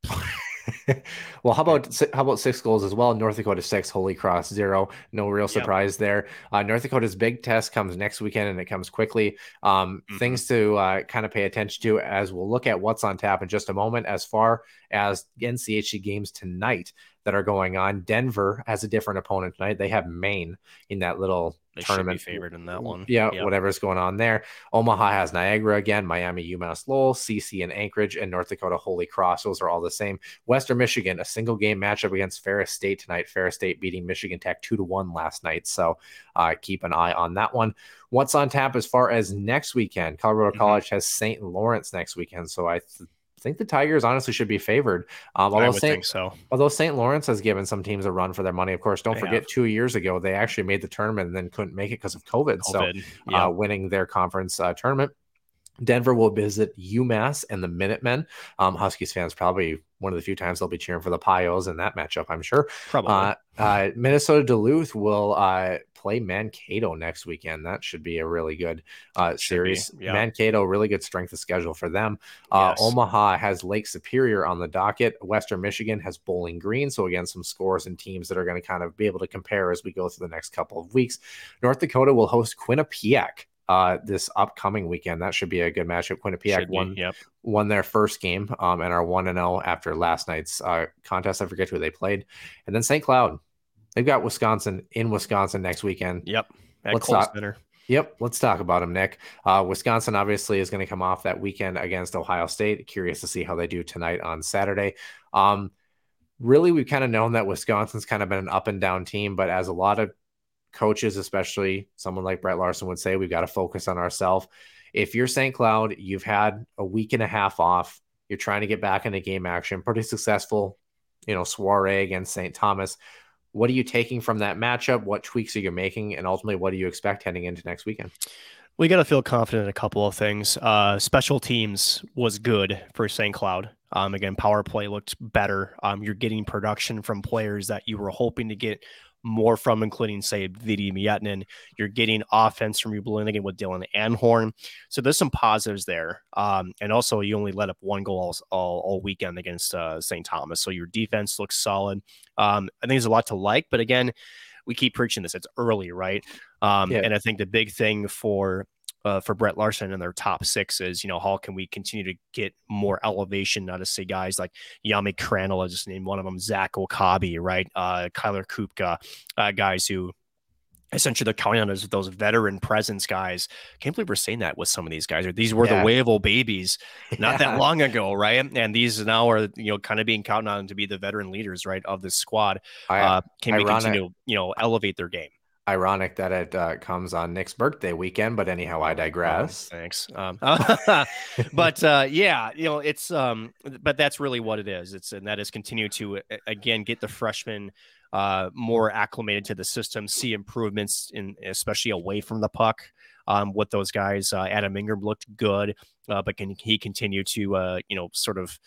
well, how about how about six goals as well? North Dakota six, Holy Cross zero. No real surprise yep. there. Uh, North Dakota's big test comes next weekend, and it comes quickly. Um, mm-hmm. Things to uh, kind of pay attention to as we'll look at what's on tap in just a moment. As far as NCHC games tonight that are going on, Denver has a different opponent tonight. They have Maine in that little they tournament favorite in that one. Yeah, yep. whatever's going on there. Omaha has Niagara again, Miami, UMass Lowell, CC and Anchorage, and North Dakota Holy Cross. Those are all the same. Western Michigan, a single game matchup against Ferris State tonight. Ferris State beating Michigan Tech two to one last night. So uh, keep an eye on that one. What's on tap as far as next weekend? Colorado mm-hmm. College has St. Lawrence next weekend. So I th- think the Tigers honestly should be favored. Um, although St. so. Although St. Lawrence has given some teams a run for their money. Of course, don't they forget have. two years ago they actually made the tournament and then couldn't make it because of COVID. COVID. So, yeah. uh, winning their conference uh, tournament. Denver will visit UMass and the Minutemen. Um, Huskies fans probably one of the few times they'll be cheering for the Pios in that matchup, I'm sure. Probably. Uh, uh, Minnesota Duluth will uh, play Mankato next weekend. That should be a really good uh, series. Yeah. Mankato, really good strength of schedule for them. Uh, yes. Omaha has Lake Superior on the docket. Western Michigan has Bowling Green. So, again, some scores and teams that are going to kind of be able to compare as we go through the next couple of weeks. North Dakota will host Quinnipiac uh, this upcoming weekend. That should be a good matchup. Quinnipiac won yep. won their first game um, and are one and zero oh after last night's uh, contest. I forget who they played, and then St. Cloud. They've got Wisconsin in Wisconsin next weekend. Yep, at let's talk. Center. Yep, let's talk about them, Nick. Uh, Wisconsin obviously is going to come off that weekend against Ohio State. Curious to see how they do tonight on Saturday. Um, really, we've kind of known that Wisconsin's kind of been an up and down team, but as a lot of coaches, especially someone like Brett Larson would say, we've got to focus on ourselves. If you're St. Cloud, you've had a week and a half off, you're trying to get back into game action, pretty successful, you know, soiree against St. Thomas. What are you taking from that matchup? What tweaks are you making? And ultimately, what do you expect heading into next weekend? We got to feel confident in a couple of things. Uh, special teams was good for St. Cloud. Um, again, power play looked better. Um, you're getting production from players that you were hoping to get more from, including, say, Veeti Miettinen. You're getting offense from your again with Dylan Anhorn. So there's some positives there. Um, and also, you only let up one goal all, all, all weekend against uh, St. Thomas. So your defense looks solid. Um, I think there's a lot to like. But again, we keep preaching this. It's early, right? Um, yeah. And I think the big thing for uh, for Brett Larson and their top six is, you know, how can we continue to get more elevation out of say guys like Jami Krannila, I just named one of them, Zach Okabe, right? Uh, Kyler Kupka, uh, guys who essentially they're counting on as those veteran presence guys. Can't believe we're saying that with some of these guys. These were yeah. the Wavell babies not yeah. that long ago, right? And these now are you know kind of being counted on to be the veteran leaders, right, of this squad. Uh, can we continue, you know, elevate their game? Ironic that it uh, comes on Nick's birthday weekend, but anyhow, I digress. Oh, thanks. Um, but uh, yeah, you know, it's um, but that's really what it is. It's and that is continue to again get the freshmen uh, more acclimated to the system, see improvements in especially away from the puck. Um, with those guys, uh, Adam Ingram looked good, uh, but can he continue to uh, you know sort of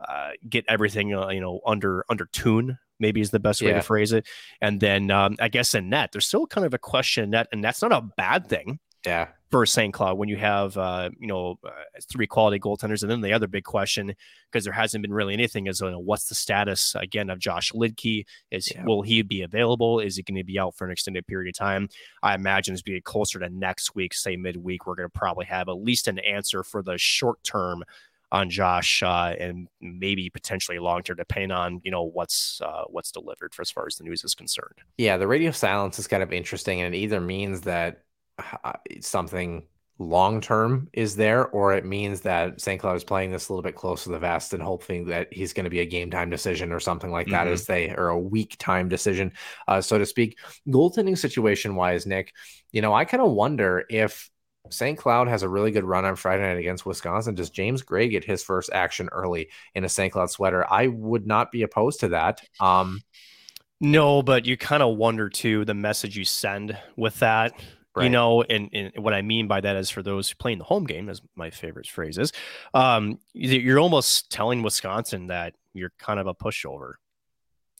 uh, get everything uh, you know under under tune maybe is the best way yeah. to phrase it. And then um, I guess in net, there's still kind of a question in net, and that's not a bad thing. Yeah. For St. Cloud, when you have uh, you know uh, three quality goaltenders, and then the other big question, because there hasn't been really anything, is you know, what's the status again of Josh Lidke? Is yeah. will he be available? Is he going to be out for an extended period of time? I imagine it's be closer to next week, say midweek. We're going to probably have at least an answer for the short term on Josh uh, and maybe potentially long term, depending on you know what's uh, what's delivered for as far as the news is concerned. Yeah, the radio silence is kind of interesting, and it either means that uh, something long term is there, or it means that St. Cloud is playing this a little bit close to the vest and hoping that he's going to be a game time decision or something like that, mm-hmm. as they or a week time decision, uh, so to speak. Goaltending situation wise, Nick, you know, I kind of wonder if St. Cloud has a really good run on Friday night against Wisconsin. Does James Gray get his first action early in a St. Cloud sweater? I would not be opposed to that. Um, no, but you kind of wonder too the message you send with that. Right. You know, and, and what I mean by that is for those playing the home game, as my favorite phrase is, um, you're almost telling Wisconsin that you're kind of a pushover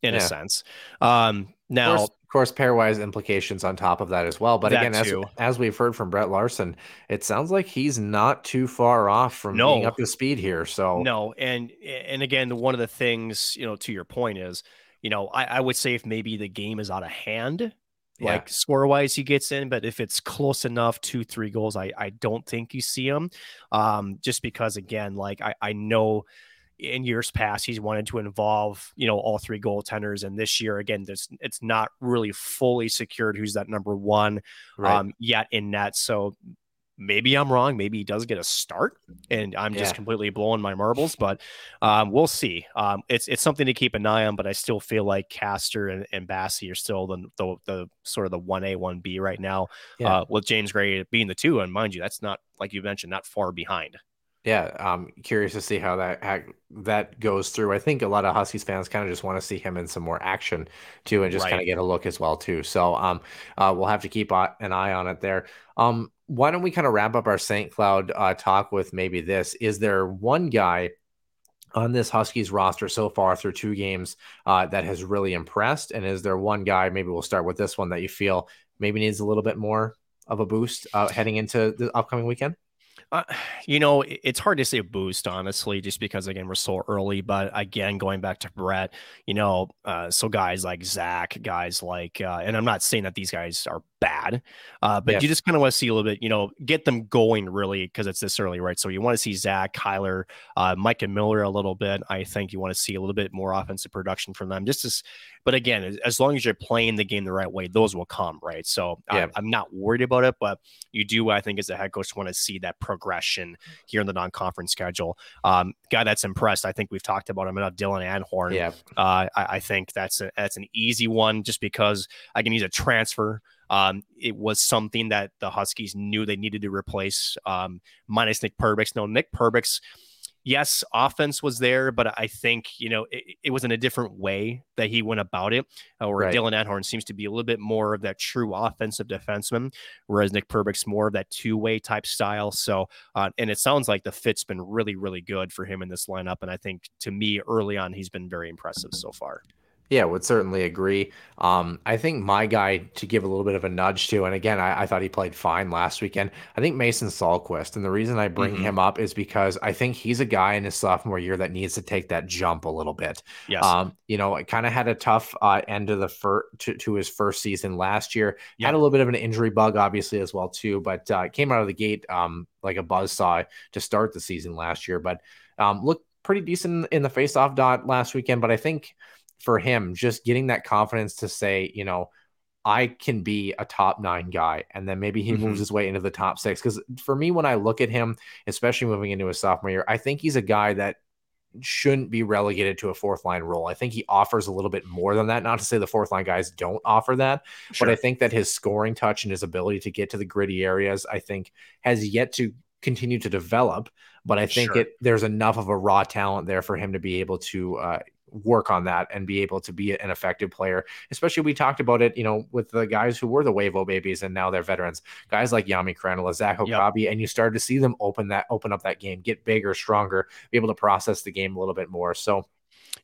in yeah. a sense. Um, now, of course, pairwise implications on top of that as well. But again, as, as we've heard from Brett Larson, it sounds like he's not too far off from no. being up to speed here. So no, and and again, one of the things you know, to your point is, you know, I, I would say if maybe the game is out of hand, yeah. like score wise he gets in but if it's close enough two three goals i i don't think you see him um just because again like i i know in years past he's wanted to involve you know all three goaltenders and this year again this it's not really fully secured who's that number one right. um yet in net so maybe I'm wrong. Maybe he does get a start, and I'm yeah. just completely blowing my marbles. But um, we'll see. Um, it's it's something to keep an eye on. But I still feel like Castor and, and are still the, the, the sort of the one A one B right now. Yeah. Uh, with James Gray being the two, and mind you, that's not like you mentioned, not far behind. Yeah, I'm curious to see how that how that goes through. I think a lot of Huskies fans kind of just want to see him in some more action too, and just right. kind of get a look as well too. So, um, uh, we'll have to keep an eye on it there. Um, why don't we kind of wrap up our St. Cloud uh, talk with maybe this? Is there one guy on this Huskies roster so far through two games uh, that has really impressed? And is there one guy, maybe we'll start with this one, that you feel maybe needs a little bit more of a boost uh, heading into the upcoming weekend? Uh, you know, it's hard to say a boost, honestly, just because again we're so early. But again, going back to Brett, you know, uh, so guys like Zach, guys like, uh, and I'm not saying that these guys are bad, uh, but you just kind of want to see a little bit, you know, get them going really because it's this early, right? So you want to see Zach, Kyler, uh, Mike, and Miller a little bit. I think you want to see a little bit more offensive production from them, just as. But again, as long as you're playing the game the right way, those will come, right? So yeah. I, I'm not worried about it, but you do, I think, as a head coach, want to see that progression here in the non-conference schedule. Um, guy that's impressed, I think we've talked about him enough. Dylan Anhorn. Yeah, uh, I, I think that's a, that's an easy one, just because I can use a transfer. Um, it was something that the Huskies knew they needed to replace, um, minus Nick Perbix. No, Nick Perbix, yes, offense was there, but I think, you know, it, it was in a different way that he went about it. Uh, or right. Dylan Anhorn seems to be a little bit more of that true offensive defenseman, whereas Nick Perbix more of that two way type style. So, uh, and it sounds like the fit's been really, really good for him in this lineup. And I think to me, early on, he's been very impressive so far. Yeah, would certainly agree. Um, I think my guy to give a little bit of a nudge to, and again, I, I thought he played fine last weekend. I think Mason Salquist, and the reason I bring mm-hmm. him up is because I think he's a guy in his sophomore year that needs to take that jump a little bit. Yes. Um, you know, kind of had a tough uh, end of the first to, to, his first season last year. Yep. Had a little bit of an injury bug, obviously as well too, but uh, came out of the gate um, like a buzz saw to start the season last year. But um, looked pretty decent in the face-off dot last weekend. But I think for him, just getting that confidence to say, you know, I can be a top nine guy. And then maybe he mm-hmm. moves his way into the top six. Because for me, when I look at him, especially moving into his sophomore year, I think he's a guy that shouldn't be relegated to a fourth line role. I think he offers a little bit more than that. Not to say the fourth line guys don't offer that, sure. but I think that his scoring touch and his ability to get to the gritty areas, I think, has yet to continue to develop. But I think sure. it there's enough of a raw talent there for him to be able to uh, work on that and be able to be an effective player. Especially we talked about it, you know, with the guys who were the Wavo babies and now they're veterans, guys like Jami Krannila, Zach Okabe, yep. and you started to see them open that open up that game, get bigger, stronger, be able to process the game a little bit more. So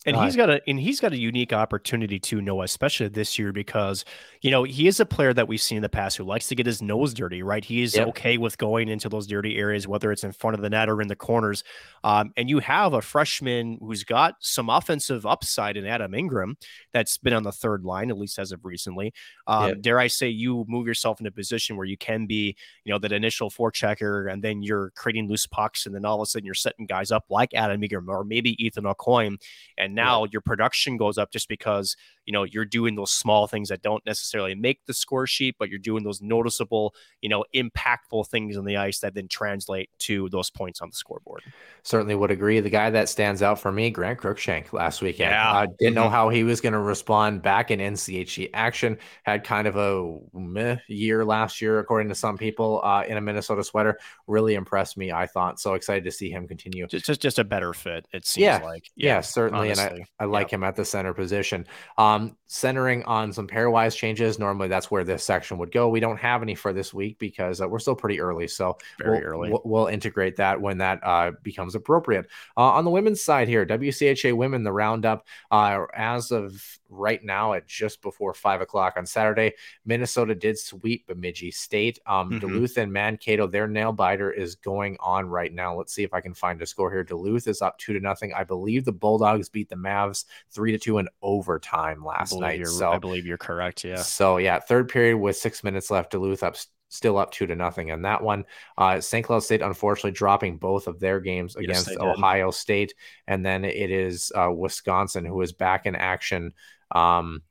and he's got a and he's got a unique opportunity to Noah, especially this year because you know he is a player that we've seen in the past who likes to get his nose dirty, right? He is yep. okay with going into those dirty areas, whether it's in front of the net or in the corners. Um, and you have a freshman who's got some offensive upside in Adam Ingram that's been on the third line, at least as of recently. Um, yep. Dare I say, you move yourself in a position where you can be, you know, that initial forechecker, and then you're creating loose pucks, and then all of a sudden you're setting guys up like Adam Ingram or maybe Ethan Aucoin And now yeah. your production goes up just because, you know, you're doing those small things that don't necessarily make the score sheet, but you're doing those noticeable, you know, impactful things on the ice that then translate to those points on the scoreboard. Certainly would agree. The guy that stands out for me, Grant Cruikshank last weekend. Yeah. Uh, didn't mm-hmm. know how he was going to respond back in NCHC action. Had kind of a meh year last year, according to some people, uh, in a Minnesota sweater. Really impressed me, I thought. So excited to see him continue. Just, just, just a better fit, it seems yeah. like. Yeah, yeah certainly. Honestly. And I, I like him at the center position. Um, um, centering on some pairwise changes. Normally, that's where this section would go. We don't have any for this week because uh, we're still pretty early. So very we'll, early. We'll, we'll, integrate that when that uh, becomes appropriate. Uh, on the women's side here, WCHA women, the roundup uh, as of right now at just before five o'clock on Saturday, Minnesota did sweep Bemidji State. Um, mm-hmm. Duluth and Mankato, their nail biter is going on right now. Let's see if I can find a score here. Duluth is up two to nothing. I believe the Bulldogs beat the Mavs three to two in overtime last night. So I believe you're correct. Yeah. So yeah, third period with six minutes left, Duluth up still up two to nothing in that one. Uh, St. Cloud State unfortunately dropping both of their games against Ohio State, and then it is uh, Wisconsin who is back in action. Um,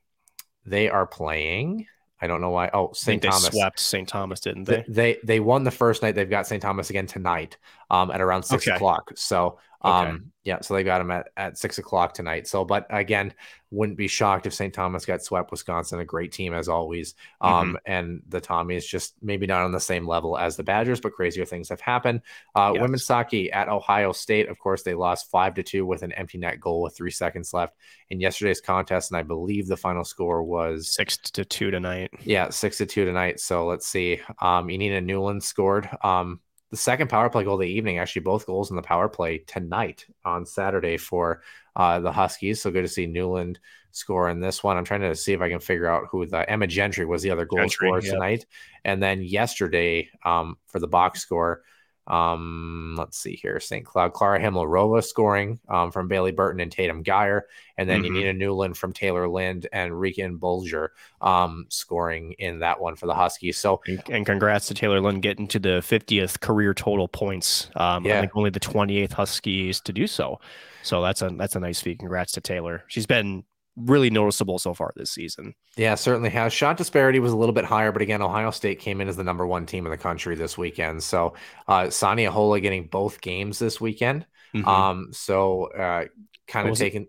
they are playing. I don't know why. Oh, St. Thomas swept St. Thomas, didn't they? they? They they won the first night. They've got St. Thomas again tonight, um, at around six okay. o'clock. So um, yeah, so they got him at, at six o'clock tonight. So, but again, wouldn't be shocked if St. Thomas got swept. Wisconsin, a great team as always. Um, mm-hmm. and the Tommies just maybe not on the same level as the Badgers, but crazier things have happened. Uh, yes. Women's hockey at Ohio State, of course, they lost five to two with an empty net goal with three seconds left in yesterday's contest, and I believe the final score was six to two tonight. Yeah, six to two tonight. So let's see. Um, Jenniina Nylund scored. Um, the second power play goal of the evening, actually both goals in the power play tonight on Saturday for uh, the Huskies. So good to see Nylund score in this one. I'm trying to see if I can figure out who the Emma Gentry was the other goal Gentry, scorer yep. tonight. And then yesterday um, for the box score, um, let's see here. St. Cloud, Klara Hymlarova scoring um, from Bailey Burton and Tatum Geyer. And then mm-hmm. Jenniina Nylund from Taylor Lind and Rican Bulger um, scoring in that one for the Huskies. So, and congrats to Taylor Lind getting to the 50th career total points. Um, yeah. I think only the 28th Huskies to do so. So that's a that's a nice feat. Congrats to Taylor. She's been really noticeable so far this season. Yeah, certainly has. Shot disparity was a little bit higher, but again, Ohio State came in as the number one team in the country this weekend. So uh Sanni Ahola getting both games this weekend. Mm-hmm. Um, so uh kind of taking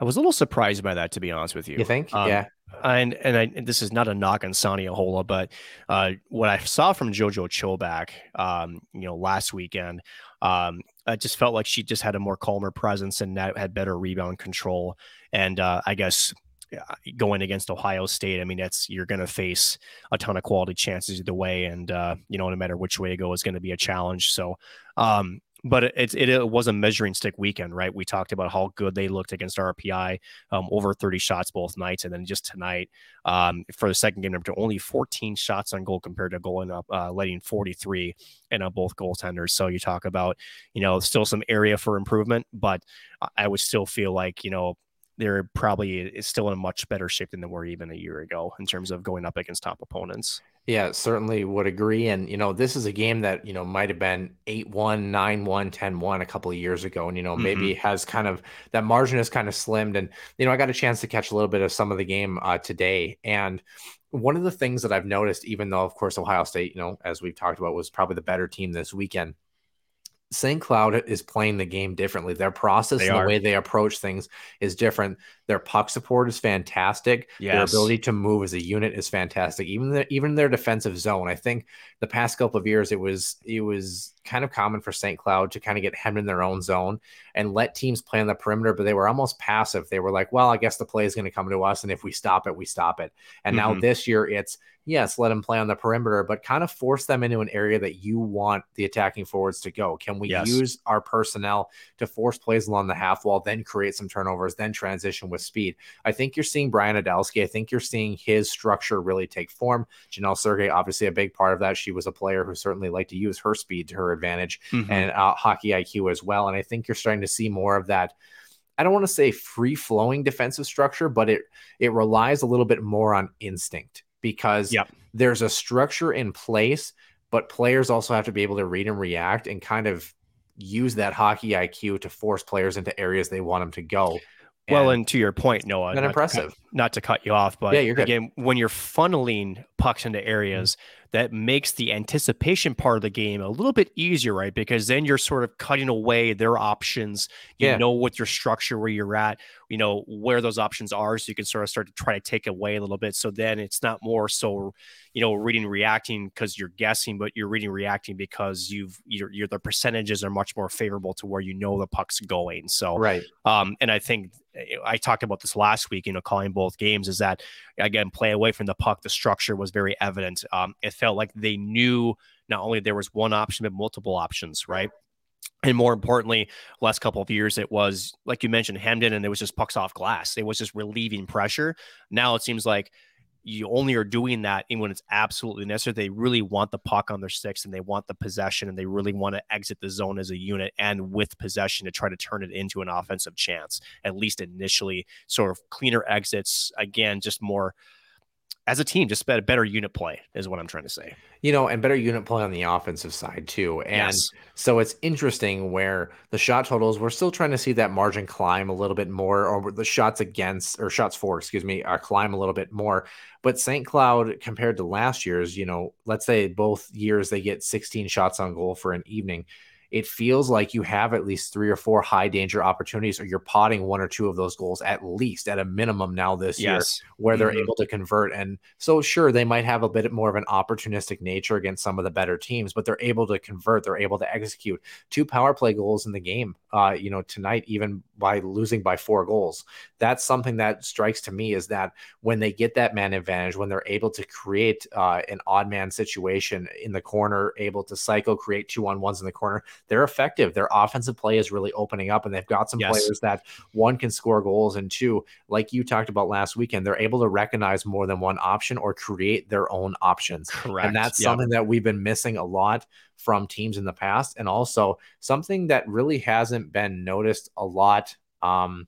I was a little surprised by that, to be honest with you. You think? Um, yeah. And and I, this is not a knock on Sanni Ahola, but uh, what I saw from JoJo Chobak, um, you know, last weekend, um, I just felt like she just had a more calmer presence and had better rebound control. And uh, I guess going against Ohio State, I mean, that's you're going to face a ton of quality chances either way, and uh, you know, no matter which way you go, is going to be a challenge. So, um, but it, it, it, was a measuring stick weekend, right? We talked about how good they looked against RPI, um, over 30 shots both nights, and then just tonight um, for the second game number two, only 14 shots on goal compared to going up, uh, letting 43 and on both goaltenders. So you talk about, you know, still some area for improvement, but I would still feel like, you know, they're probably still in a much better shape than they were even a year ago in terms of going up against top opponents. Yeah, certainly would agree. And, you know, this is a game that, you know, might have been 8 1, 9 1, 10 1 a couple of years ago. And, you know, mm-hmm. maybe has kind of that margin has kind of slimmed. And, you know, I got a chance to catch a little bit of some of the game uh, today. And one of the things that I've noticed, even though, of course, Ohio State, you know, as we've talked about, was probably the better team this weekend, St. Cloud is playing the game differently. Their process they and the way they approach things is different. Their puck support is fantastic. Yes. Their ability to move as a unit is fantastic. Even the, even their defensive zone. I think the past couple of years it was it was kind of common for St. Cloud to kind of get hemmed in their own zone and let teams play on the perimeter, but they were almost passive. They were like, well, I guess the play is going to come to us. And if we stop it, we stop it. And mm-hmm. now this year it's, yes, let them play on the perimeter, but kind of force them into an area that you want the attacking forwards to go. Can we yes. use our personnel to force plays along the half wall, then create some turnovers, then transition with speed? I think you're seeing Brian Idalski. I think you're seeing his structure really take form. Janelle Sergey, obviously a big part of that. She was a player who certainly liked to use her speed to her advantage mm-hmm. and uh, hockey IQ as well. And I think you're starting to see more of that. I don't want to say free flowing defensive structure, but it it relies a little bit more on instinct because yep. there's a structure in place, but players also have to be able to read and react and kind of use that hockey IQ to force players into areas they want them to go. well, and to your point, Noah, not impressive. To cut, not to cut you off, but Yeah, you're good. again, when you're funneling pucks into areas, that makes the anticipation part of the game a little bit easier, right? Because then you're sort of cutting away their options. You Yeah. know what your structure, where you're at, you know where those options are, so you can sort of start to try to take away a little bit. So then it's not more so, you know, reading reacting because you're guessing, but you're reading reacting because you've you're, you're the percentages are much more favorable to where you know the puck's going. So right. um, and I think eh, I talked about this last week, you know, calling both games is that again, play away from the puck, the structure was very evident. Um, it felt like they knew not only there was one option, but multiple options, right? And more importantly, last couple of years, it was like you mentioned, hemmed in, and it was just pucks off glass. It was just relieving pressure. Now it seems like you only are doing that when it's absolutely necessary. They really want the puck on their sticks and they want the possession and they really want to exit the zone as a unit and with possession to try to turn it into an offensive chance, at least initially. Sort of cleaner exits. Again, just more as a team, just better, better unit play is what I'm trying to say. You know, and better unit play on the offensive side too. And Yes. so it's interesting where the shot totals, we're still trying to see that margin climb a little bit more, or the shots against or shots for, excuse me, uh, climb a little bit more. But St. Cloud compared to last year's, you know, let's say both years they get 16 shots on goal for an evening. It feels like you have at least three or four high danger opportunities, or you're potting one or two of those goals at least at a minimum now this year Yes. where they're Mhm. able to convert. And so, sure, they might have a bit more of an opportunistic nature against some of the better teams, but they're able to convert. They're able to execute two power play goals in the game. Uh, you know, tonight, even by losing by four goals, that's something that strikes to me is that when they get that man advantage, when they're able to create uh, an odd man situation in the corner, able to cycle, create two on ones in the corner, they're effective. Their offensive play is really opening up, and they've got some Yes. players that one can score goals, and two, like you talked about last weekend, they're able to recognize more than one option or create their own options. Correct. And that's Yeah. something that we've been missing a lot from teams in the past. And also something that really hasn't been noticed a lot. Um,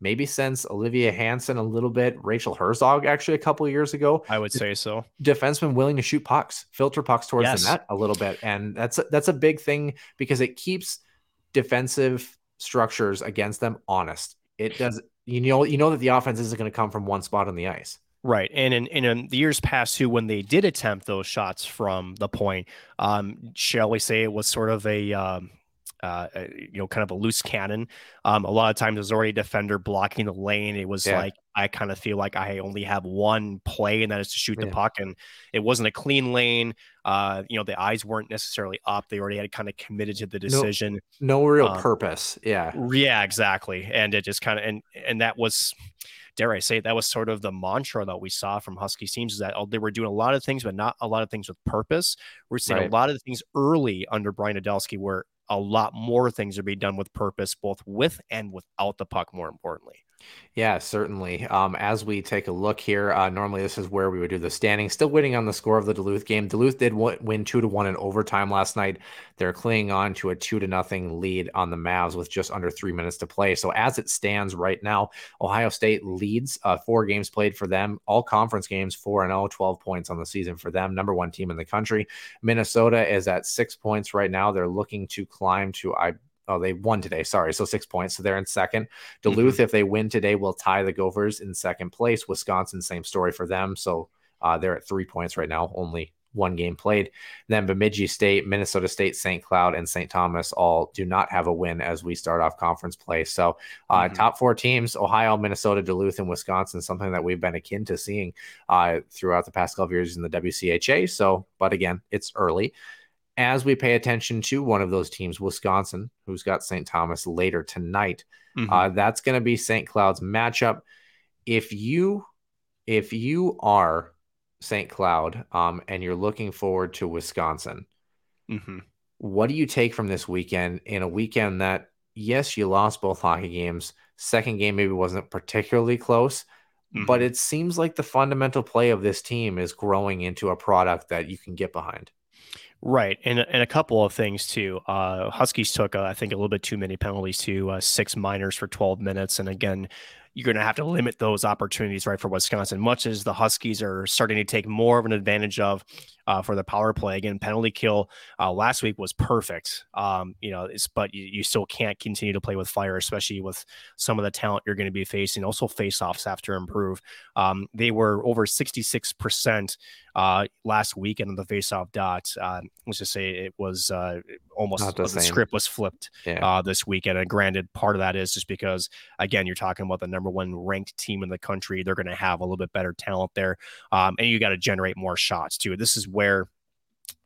maybe since Olivia Hansen a little bit, Rachel Herzog actually a couple years ago, I would say so. defensemen willing to shoot pucks, filter pucks towards Yes. the net a little bit, and that's a, that's a big thing because it keeps defensive structures against them honest. It does. You know, you know that the offense isn't going to come from one spot on the ice. Right. And in, and in the years past, too, when they did attempt those shots from the point, um, shall we say it was sort of a, um, uh, you know, kind of a loose cannon. Um, a lot of times there's already a defender blocking the lane. It was Yeah. like, I kind of feel like I only have one play, and that is to shoot the puck. And it wasn't a clean lane. Uh, you know, the eyes weren't necessarily up. They already had kind of committed to the decision. No real Um, purpose. Yeah. Yeah, exactly. And it just kind of and and that was dare I say it, that was sort of the mantra that we saw from Husky teams is that oh, they were doing a lot of things, but not a lot of things with purpose. We're seeing Right. a lot of the things early under Brian Idalski where a lot more things are being done with purpose, both with and without the puck, more importantly. Yeah, certainly. Um, as we take a look here, uh, normally this is where we would do the standing. Still waiting on the score of the Duluth game. Duluth did w- win two to one in overtime last night. They're clinging on to a two to nothing lead on the Mavs with just under three minutes to play. So as it stands right now, Ohio State leads uh, four games played for them, all conference games, four and 0, 12 points on the season for them. Number one team in the country. Minnesota is at six points right now. They're looking to climb to I. Oh, they won today. Sorry. So six points. So they're in second. Duluth, if they win today, will tie the Gophers in second place. Wisconsin, same story for them. So uh, they're at three points right now, only one game played. Then Bemidji State, Minnesota State, St. Cloud, and St. Thomas all do not have a win as we start off conference play. So uh, Mhm. top four teams Ohio, Minnesota, Duluth, and Wisconsin, something that we've been akin to seeing uh, throughout the past couple of years in the WCHA. So, but again, it's early as we pay attention to one of those teams, Wisconsin, who's got St. Thomas later tonight. Mhm. Uh, that's going to be St. Cloud's matchup. If you if you are St. Cloud um, and you're looking forward to Wisconsin, Mhm. what do you take from this weekend in a weekend that yes, you lost both hockey games. Second game maybe wasn't particularly close, but Mhm. it seems like the fundamental play of this team is growing into a product that you can get behind. Right, and and a couple of things too. Uh, Huskies took, uh, I think, a little bit too many penalties to uh, six minors for 12 minutes, and again, you're going to have to limit those opportunities, right, for Wisconsin, much as the Huskies are starting to take more of an advantage of uh, for the power play. Again, penalty kill uh, last week was perfect. Um, you know, but you, you, still can't continue to play with fire, especially with some of the talent you're going to be facing. Also, face-offs have to improve. Um, they were over 66% uh, last weekend on the face-off dot. Uh, let's just say it was uh, almost the, the script was flipped yeah. uh, this weekend. And granted, part of that is just because again, you're talking about the number one ranked team in the country. They're going to have a little bit better talent there, um, and you got to generate more shots too. This is where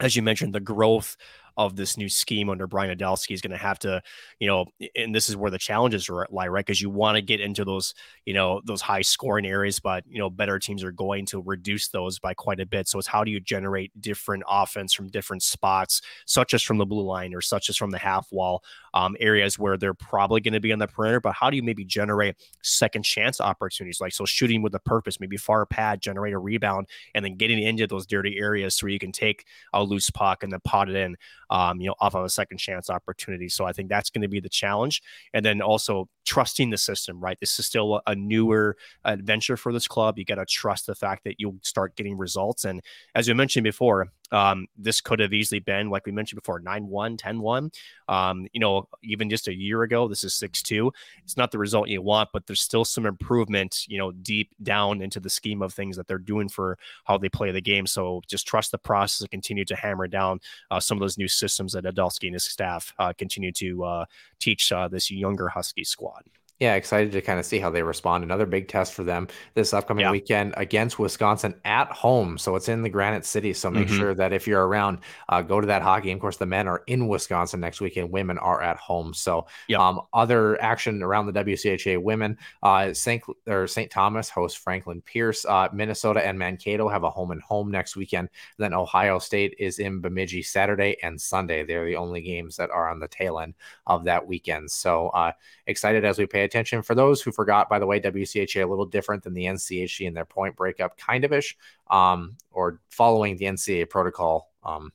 as you mentioned, the growth of this new scheme under Brian Idalski is going to have to, you know, and this is where the challenges lie, right? Because you want to get into those, you know, those high scoring areas, but you know, better teams are going to reduce those by quite a bit. So it's how do you generate different offense from different spots, such as from the blue line or such as from the half wall um, areas where they're probably going to be on the perimeter, but how do you maybe generate second chance opportunities, like so shooting with a purpose, maybe far pad, generate a rebound, and then getting into those dirty areas where you can take a loose puck and then pot it in um, you know, off of a second chance opportunity. So I think that's going to be the challenge. And then also trusting the system, right? This is still a newer adventure for this club. You got to trust the fact that you'll start getting results. And as you mentioned before, um, this could have easily been, like we mentioned before, 9 1, 10 1. Um, you know, even just a year ago, this is 6 2. It's not the result you want, but there's still some improvement, you know, deep down into the scheme of things that they're doing for how they play the game. So just trust the process and continue to hammer down uh, some of those new systems that Idalski and his staff uh, continue to uh, teach uh, this younger Husky squad. Yeah, excited to kind of see how they respond. Another big test for them this upcoming yeah. weekend against Wisconsin at home. So it's in the Granite City. So make mm-hmm. sure that if you're around, uh, go to that hockey. And of course, the men are in Wisconsin next weekend. Women are at home. So yep. um, other action around the WCHA women, uh, St. or St. Thomas hosts Franklin Pierce. Uh, Minnesota and Mankato have a home and home next weekend. Then Ohio State is in Bemidji Saturday and Sunday. They're the only games that are on the tail end of that weekend. So uh, excited as we pay attention. For those who forgot, by the way, WCHA a little different than the NCHC in their point breakup, kind of ish, um, or following the NCAA protocol. Um,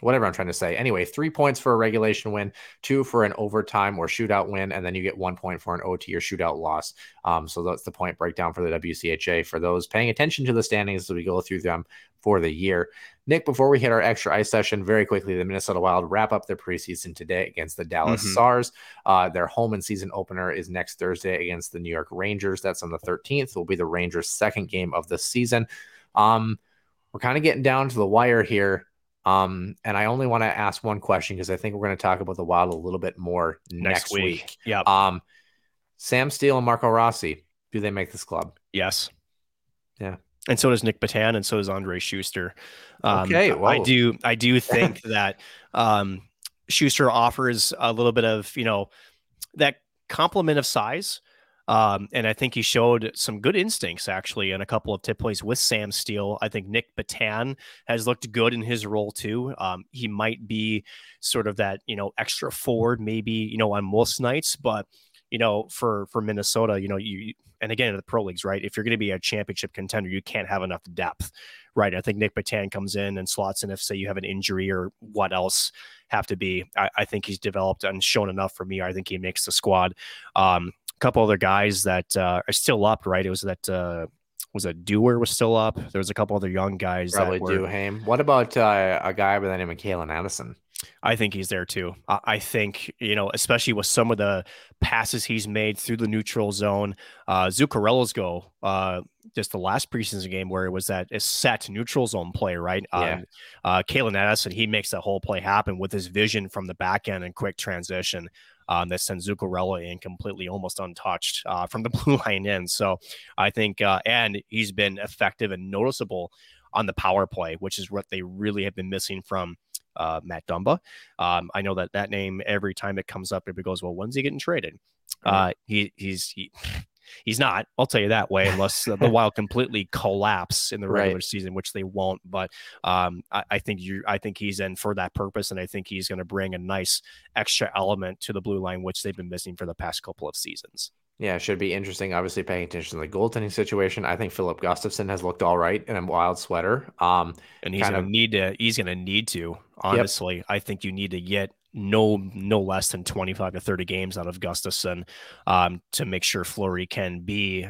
whatever I'm trying to say. Anyway, three points for a regulation win, two for an overtime or shootout win, and then you get one point for an OT or shootout loss. Um, so that's the point breakdown for the WCHA for those paying attention to the standings as we go through them for the year. Nick, before we hit our extra ice session, very quickly, the Minnesota Wild wrap up their preseason today against the Dallas mm-hmm. Stars. Uh, their home and season opener is next Thursday against the New York Rangers. That's on the 13th. Will be the Rangers' second game of the season. Um, we're kind of getting down to the wire here. Um, and I only want to ask one question because I think we're going to talk about the Wild a little bit more next, next week. week. Yeah. Um, Sam Steel and Marco Rossi, do they make this club? Yes. Yeah and so does Nic Petan, and so does Andrej Sustr. Um, okay, Whoa. I do. I do think that um, Schuster offers a little bit of you know that complement of size. Um, and I think he showed some good instincts actually in a couple of tip plays with Sam Steel. I think Nic Petan has looked good in his role too. Um, he might be sort of that, you know, extra forward maybe, you know, on most nights, but you know, for for Minnesota, you know, you and again in the pro leagues, right? If you're going to be a championship contender, you can't have enough depth, right? I think Nic Petan comes in and slots in if say you have an injury or what else have to be. I, I think he's developed and shown enough for me. I think he makes the squad. Um, a couple other guys that uh, are still up, right? It was that. Uh, was a Doer was still up. There was a couple other young guys. Probably that Duhaime. What about uh, a guy by the name of Calen Addison? I think he's there too. I think, you know, especially with some of the passes he's made through the neutral zone. Uh, Zuccarello's go, uh, just the last preseason game where it was that a set neutral zone play, right? Yeah. Um, uh, Addison, he makes that whole play happen with his vision from the back end and quick transition. Um, that sends Zuccarello in completely almost untouched uh, from the blue line in. So I think, uh, and he's been effective and noticeable on the power play, which is what they really have been missing from uh, Matt Dumba. Um, I know that that name every time it comes up, everybody goes, "Well, when's he getting traded?" Uh, he he's he, he's not. I'll tell you that way, unless the Wild completely collapse in the regular right. season, which they won't. But um, I, I, think you, I think he's in for that purpose, and I think he's going to bring a nice extra element to the blue line, which they've been missing for the past couple of seasons. Yeah, should be interesting. Obviously, paying attention to the goaltending situation. I think Filip Gustavsson has looked all right in a wild sweater. Um, and he's gonna of, need to. He's gonna need to. Honestly, yep. I think you need to get no no less than 25 to 30 games out of Gustavsson um, to make sure Fleury can be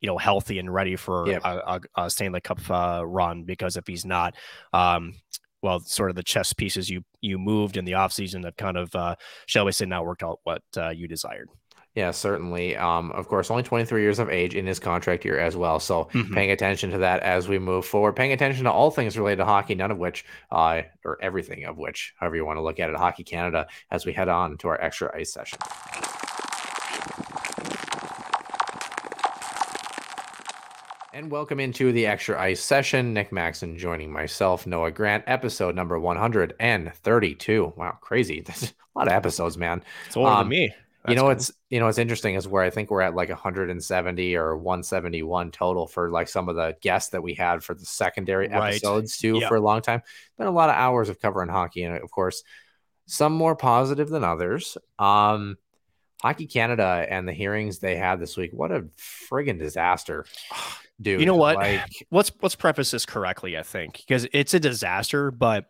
you know healthy and ready for a, a, a Stanley Cup uh, run. Because if he's not um, well sort of the chess pieces you you moved in the offseason that kind of uh, shall we say not worked out what uh, you desired Yeah, certainly. Um, of course, only 23 years of age in his contract year as well. So Mhm. paying attention to that as we move forward, paying attention to all things related to hockey, none of which, uh, or everything of which, however you want to look at it, Hockey Canada, as we head on to our extra ice session. And welcome into the extra ice session. Nick Maxon joining myself, Noah Grant, episode number 132. Wow, crazy. That's a lot of episodes, man. it's older Um, than me you know cool. what's you know what's interesting is where I think we're at like 170 or 171 total for like some of the guests that we had for the secondary Right. episodes too Yeah. for a long time. Been a lot of hours of covering hockey, and of course, some more positive than others. Um, Hockey Canada and the hearings they had this week. What a friggin' disaster, dude! You know what? Like, let's let's preface this correctly i think because it's a disaster but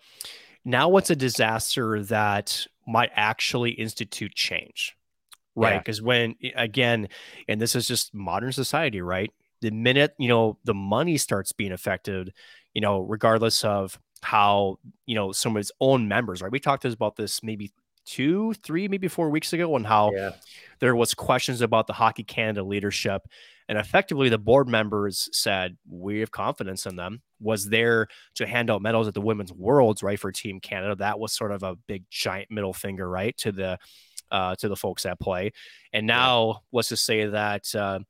now it's a disaster that might actually institute change right? Yeah. because when eh, again and this is just modern society right? The minute you know the money starts being affected you know regardless of how you know some of its own members right? We talked about this maybe two three maybe four weeks ago on how yeah, there was questions about the hockey canada leadership and effectively the board members said we have confidence in them was there to hand out medals at the women's worlds right for team canada. That was sort of a big giant middle finger right to the uh, to the folks at play. And now let's just say that uh,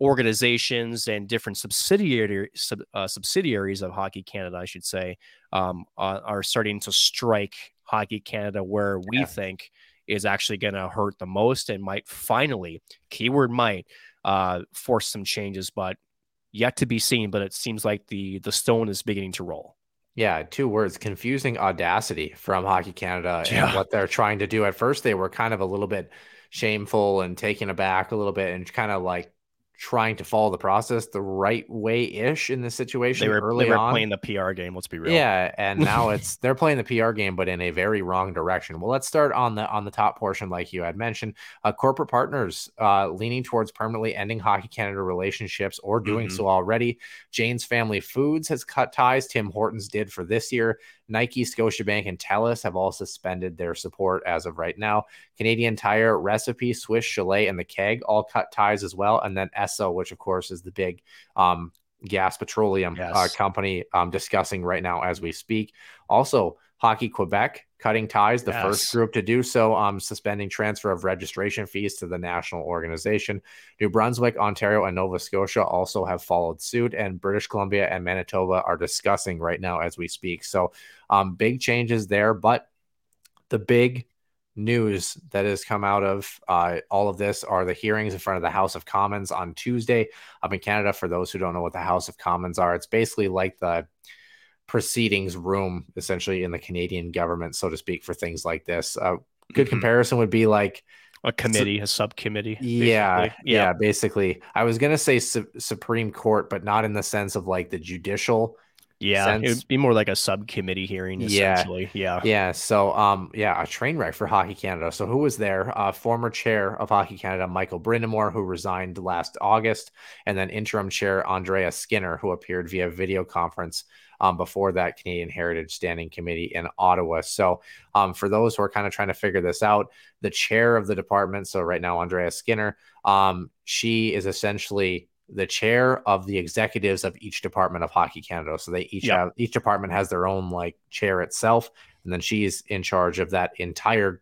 organizations and different subsidiary sub, uh, subsidiaries of hockey canada i should say um, are, are starting to strike hockey canada where we Yeah. think is actually going to hurt the most and might finally keyword might uh, force some changes but yet to be seen but it seems like the the stone is beginning to roll Yeah, two words confusing audacity from Hockey Canada and what they're trying to do. At first, they were kind of a little bit shameful and taken aback a little bit and kind of like trying to follow the process the right way ish in this situation they were, early they were on. playing the pr game let's be real Yeah, and now it's they're playing the PR game, but in a very wrong direction. Well, let's start on the on the top portion, like you had mentioned. Uh, corporate partners uh, leaning towards permanently ending Hockey Canada relationships or doing Mhm. so already. Jane's Family Foods has cut ties. Tim Hortons did for this year. Nike, Scotiabank, and Telus have all suspended their support as of right now. Canadian Tire, Recipe, Swiss Chalet, and the Keg all cut ties as well. And then Esso, which of course is the big um, gas petroleum uh, Yes. company um, discussing right now as we speak. Also, Hockey Quebec cutting ties, the first group to do so, um, suspending transfer of registration fees to the national organization. New Brunswick, Ontario, and Nova Scotia also have followed suit, and British Columbia and Manitoba are discussing right now as we speak. So, um, big changes there, but the big news that has come out of uh, all of this are the hearings in front of the House of Commons on Tuesday up in Canada. For those who don't know what the House of Commons are, it's basically like the proceedings room essentially in the Canadian government, so to speak, for things like this. Uh, good Mhm. comparison would be like a committee a subcommittee yeah, basically. yeah, basically. I was gonna say su- Supreme Court, but not in the sense of like the judicial. yeah sense. it'd be more like a subcommittee hearing Yeah. yeah Yeah, so um, yeah, a train wreck for Hockey Canada. So who was there? Uh, former chair of Hockey Canada, Michael Brind'Amour, who resigned last August, and then interim chair Andrea Skinner, who appeared via video conference um, before that Canadian Heritage Standing Committee in Ottawa. So um, for those who are kind of trying to figure this out, the chair of the department, so right now Andrea Skinner, um, she is essentially the chair of the executives of each department of Hockey Canada. So they each Yeah. have each department has their own like chair itself, and then she's in charge of that entire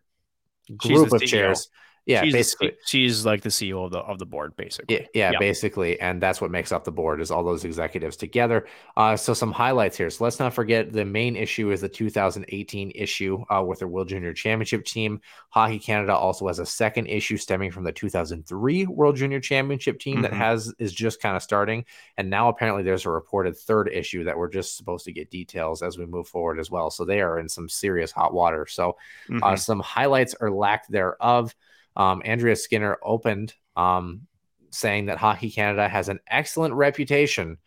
group of CEO. chairs. Yeah, she's, basically. She's like the ceo of the of the board basically Yeah, yeah, Yeah. basically, and that's what makes up the board is all those executives together. Uh, so some highlights here. So let's not forget the main issue is the 2018 issue uh, with the World Junior Championship team. Hockey Canada also has a second issue stemming from the 2003 World Junior Championship team that Mhm. has is just kind of starting, and now apparently there's a reported third issue that we're just supposed to get details as we move forward as well. So they are in some serious hot water. So uh, Mhm. some highlights or lack thereof. Um, Andrea Skinner opened um, saying that Hockey Canada has an excellent reputation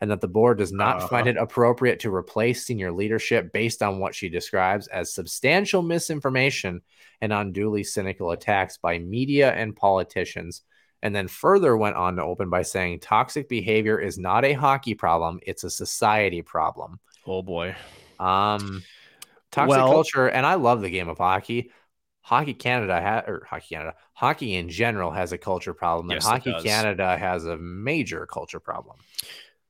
and that the board does not Uh-huh. find it appropriate to replace senior leadership based on what she describes as substantial misinformation and unduly cynical attacks by media and politicians. And then further went on to open by saying toxic behavior is not a hockey problem, it's a society problem. Oh boy. Um, toxic Well- culture, and I love the game of hockey. Hockey Canada ha- or Hockey Canada, hockey in general has a culture problem, and Yes, Hockey. Canada has a major culture problem.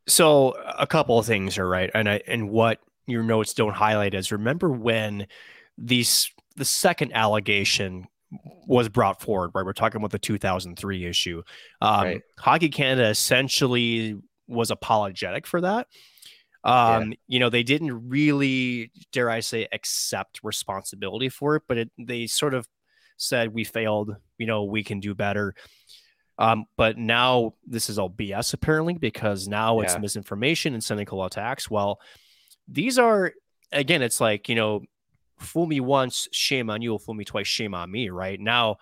So a couple of things are right, and I and what your notes don't highlight is remember when these the second allegation was brought forward, right? We're talking about the 2003 issue. Um, Right. Hockey Canada essentially was apologetic for that. Um, you know, they didn't really, dare I say, accept responsibility for it, but it, they sort of said we failed. You know, we can do better. Um, but now this is all BS apparently because now it's misinformation and cynical attacks. Well, these are again, it's like you know, fool me once, shame on you. Fool me twice, shame on me. Right now,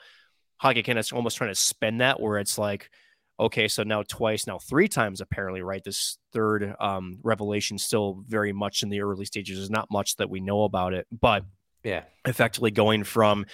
Hockey Canada's almost trying to spin that where it's like, okay, so now twice, now three times apparently, right? This third um, revelation still very much in the early stages. There's not much that we know about it, but Yeah. effectively going from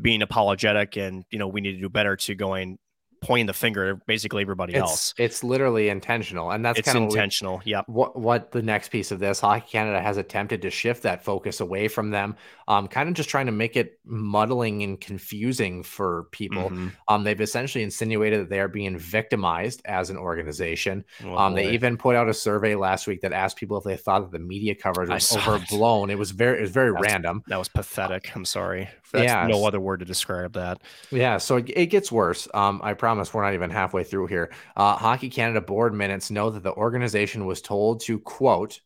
being apologetic and you know we need to do better to going pointing the finger at basically everybody It's else. it's literally intentional, and that's It's kind of intentional. Yep. what what the next piece of this. Hockey Canada has attempted to shift that focus away from them, um, kind of just trying to make it muddling and confusing for people. Mhm. Um, they've essentially insinuated that they are being victimized as an organization. Oh, Um, they even put out a survey last week that asked people if they thought that the media coverage was saw it. overblown. It was very, it was very random. that was pathetic. I'm sorry. That's Yeah, no other word to describe that. Yeah, so it, it gets worse. Um, I promise we're not even halfway through here. Uh, Hockey Canada board minutes know that the organization was told to quote,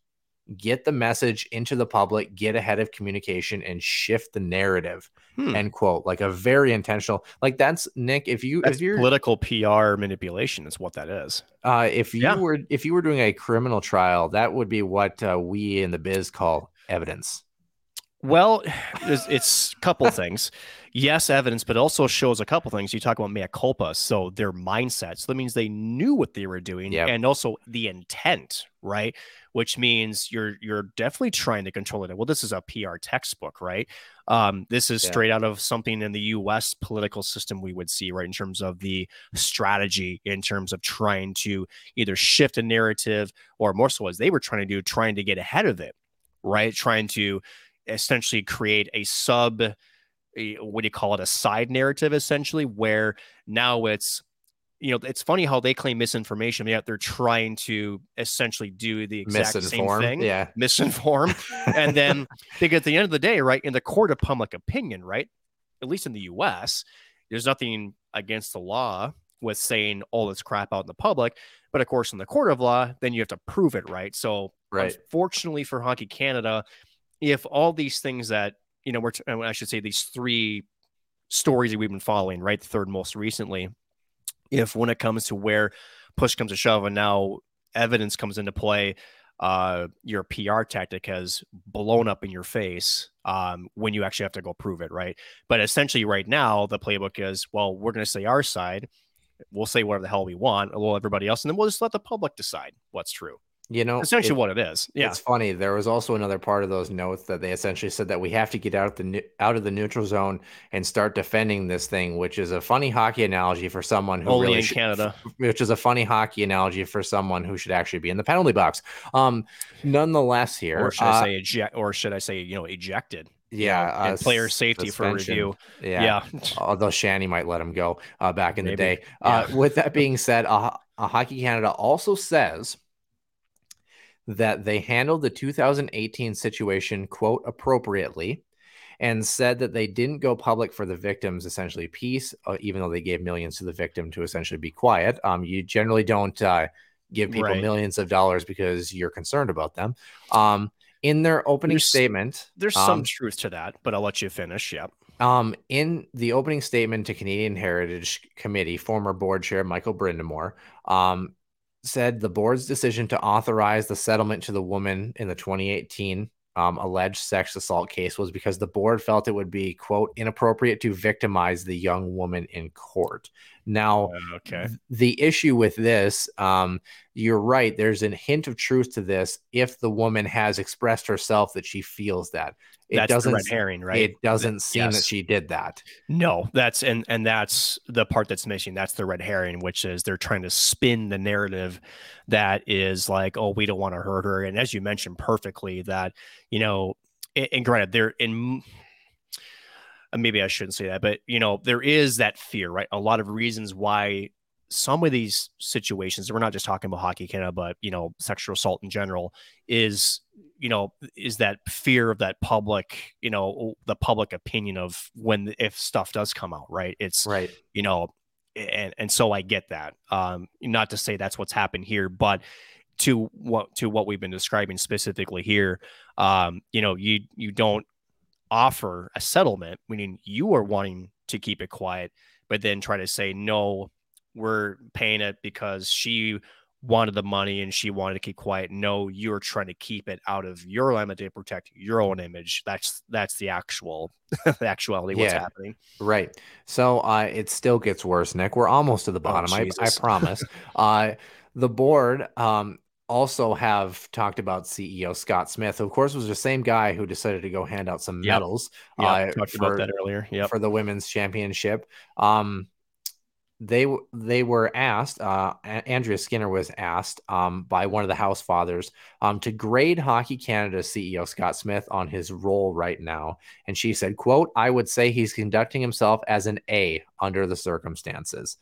get the message into the public, get ahead of communication, and shift the narrative. Hmm. End quote. Like a very intentional. Like that's Nick. If you That's if you're political PR manipulation is what that is. uh, if you Yeah. were if you were doing a criminal trial, that would be what uh, we in the biz call evidence. Well, it's, it's a couple things. Yes, evidence, but also shows a couple things. You talk about mea culpa, so their mindset. So that means they knew what they were doing, Yep. and also the intent, right? Which means you're you're definitely trying to control it. Well, this is a PR textbook, right? Um, this is Yeah. straight out of something in the U.S. political system we would see, right? In terms of the strategy, in terms of trying to either shift a narrative, or more so as they were trying to do, trying to get ahead of it, right? Trying to essentially create a sub a- what do you call it a side narrative essentially where now it's you know it's funny how they claim misinformation yet they're trying to essentially do the exact same thing Yeah. misinform and then because at the end of the day right in the court of public opinion right at least in the us there's nothing against the law with saying all this crap out in the public but of course in the court of law then you have to prove it right so Right. unfortunately for hockey canada if all these things that you know we're t- uh, i should say these three stories that we've been following right the third most recently if when it comes to where push comes to shove and now evidence comes into play uh your pr tactic has blown up in your face um when you actually have to go prove it right? But essentially right now the playbook is well we're going to say our side we'll say whatever the hell we want well everybody else and then we'll just let the public decide what's true You know, essentially it- what it is yeah It's funny. There was also another part of those notes that they essentially said that we have to get out of the out of the neutral zone and start defending this thing, which is a funny hockey analogy for someone who only really in should- canada which is a funny hockey analogy for someone who should actually be in the penalty box. Um, nonetheless, here, or should uh, I say eject, or should I say you know ejected? you yeah, know, and uh, player safety for suspension. review. Yeah. Yeah, Although Shanny might let him go uh, back in the Maybe. day. Uh, Yeah. with that being said, Hockey Canada also says that they handled the 2018 situation, quote, appropriately, and said that they didn't go public for the victims, essentially peace, uh, even though they gave millions to the victim to essentially be quiet. Um, you generally don't uh, give people Right. millions of dollars because you're concerned about them. Um, in their opening There's- statement, there's um, some truth to that, but I'll let you finish. Yep. um, in the opening statement to Canadian Heritage Committee, former board chair Michael Brind'Amour um, said the board's decision to authorize the settlement to the woman in the 2018 um, alleged sex assault case was because the board felt it would be, quote, inappropriate to victimize the young woman in court. Now, Uh, okay. th- the issue with this, um, you're right. There's a hint of truth to this if the woman has expressed herself that she feels that. It That's doesn't. red herring, right? It doesn't seem that she did that. No, that's and and that's the part that's missing. That's the red herring, which is they're trying to spin the narrative that is like, oh, we don't want to hurt her. And as you mentioned perfectly, that you know, and, and granted, they're in. Uh, Maybe I shouldn't say that, but you know, there is that fear, right? A lot of reasons why some of these situations, we're not just talking about hockey Canada, but you know, sexual assault in general, is you know, is that fear of that public, you know, the public opinion of when if stuff does come out, right? It's Right. you know, and and so I get that. Um, not to say that's what's happened here, but to what to what we've been describing specifically here, um, you know, you you don't offer a settlement, meaning you are wanting to keep it quiet, but then try to say no, we're paying it because she wanted the money and she wanted to keep quiet. No, you're trying to keep it out of your limit to protect your own image. That's that's the actual the actuality what's happening. Right. So uh, it still gets worse, Nick. We're almost to the bottom. I, I Oh, promise. uh, the board um, also have talked about CEO Scott Smith. Of course, was the same guy who decided to go hand out some Yep. medals Yeah, uh, talked for, about that earlier. Yep. for the women's championship. Um, they they were asked. Uh, Andrea Skinner was asked um, by one of the House Fathers um, to grade Hockey Canada CEO Scott Smith on his role right now, and she said, "quote I would say he's conducting himself as an A under the circumstances."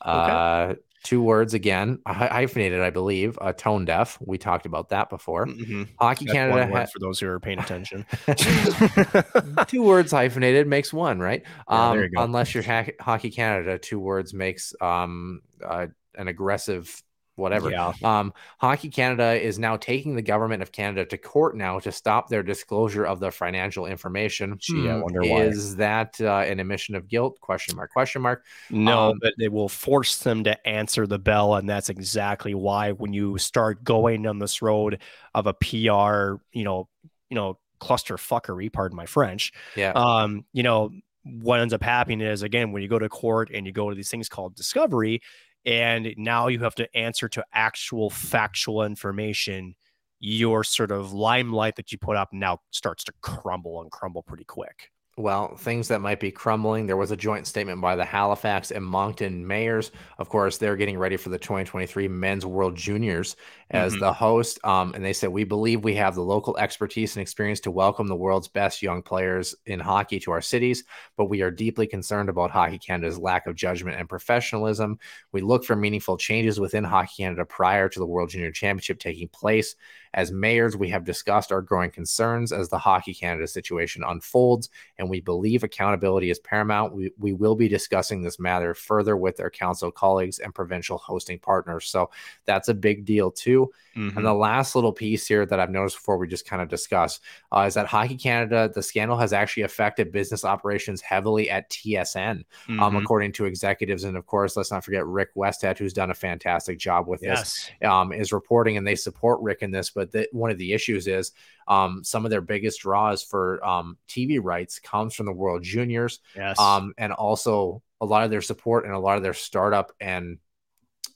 Uh, two words again, hy- hyphenated, I believe. Uh, tone deaf. We talked about that before. Mhm. Hockey That's Canada ha- for those who are paying attention. two words hyphenated makes one, right? Um, you unless you're ha- Hockey Canada, two words makes um uh, an aggressive whatever. Yeah. Um, Hockey Canada is now taking the government of Canada to court now to stop their disclosure of the financial information. Gee, I Hmm, wonder why. Is that uh, an admission of guilt? Question mark. Question mark. No, Um, but they will force them to answer the bell, and that's exactly why when you start going on this road of a PR, you know, you know, cluster fuckery, pardon my French, Yeah. um, you know, what ends up happening is again when you go to court and you go to these things called discovery, and now you have to answer to actual factual information. Your sort of limelight that you put up now starts to crumble and crumble pretty quick. Well, things that might be crumbling. There was a joint statement by the Halifax and Moncton mayors. Of course, they're getting ready for the 2023 Men's World Juniors as Mhm. the host. Um, and they said, We believe we have the local expertise and experience to welcome the world's best young players in hockey to our cities, but we are deeply concerned about Hockey Canada's lack of judgment and professionalism. We look for meaningful changes within Hockey Canada prior to the World Junior Championship taking place. As mayors, we have discussed our growing concerns as the Hockey Canada situation unfolds and we believe accountability is paramount. We, we will be discussing this matter further with our council colleagues and provincial hosting partners. So that's a big deal, too. Mm-hmm. And the last little piece here that I've noticed before we just kind of discuss uh, is that Hockey Canada, the scandal has actually affected business operations heavily at TSN, um, Mhm. according to executives. And of course, let's not forget Rick Westhead, who's done a fantastic job with this um, is reporting and they support Rick in this. But the, one of the issues is um, some of their biggest draws for um, TV rights comes from the World Juniors, Yes. um, and also a lot of their support and a lot of their startup and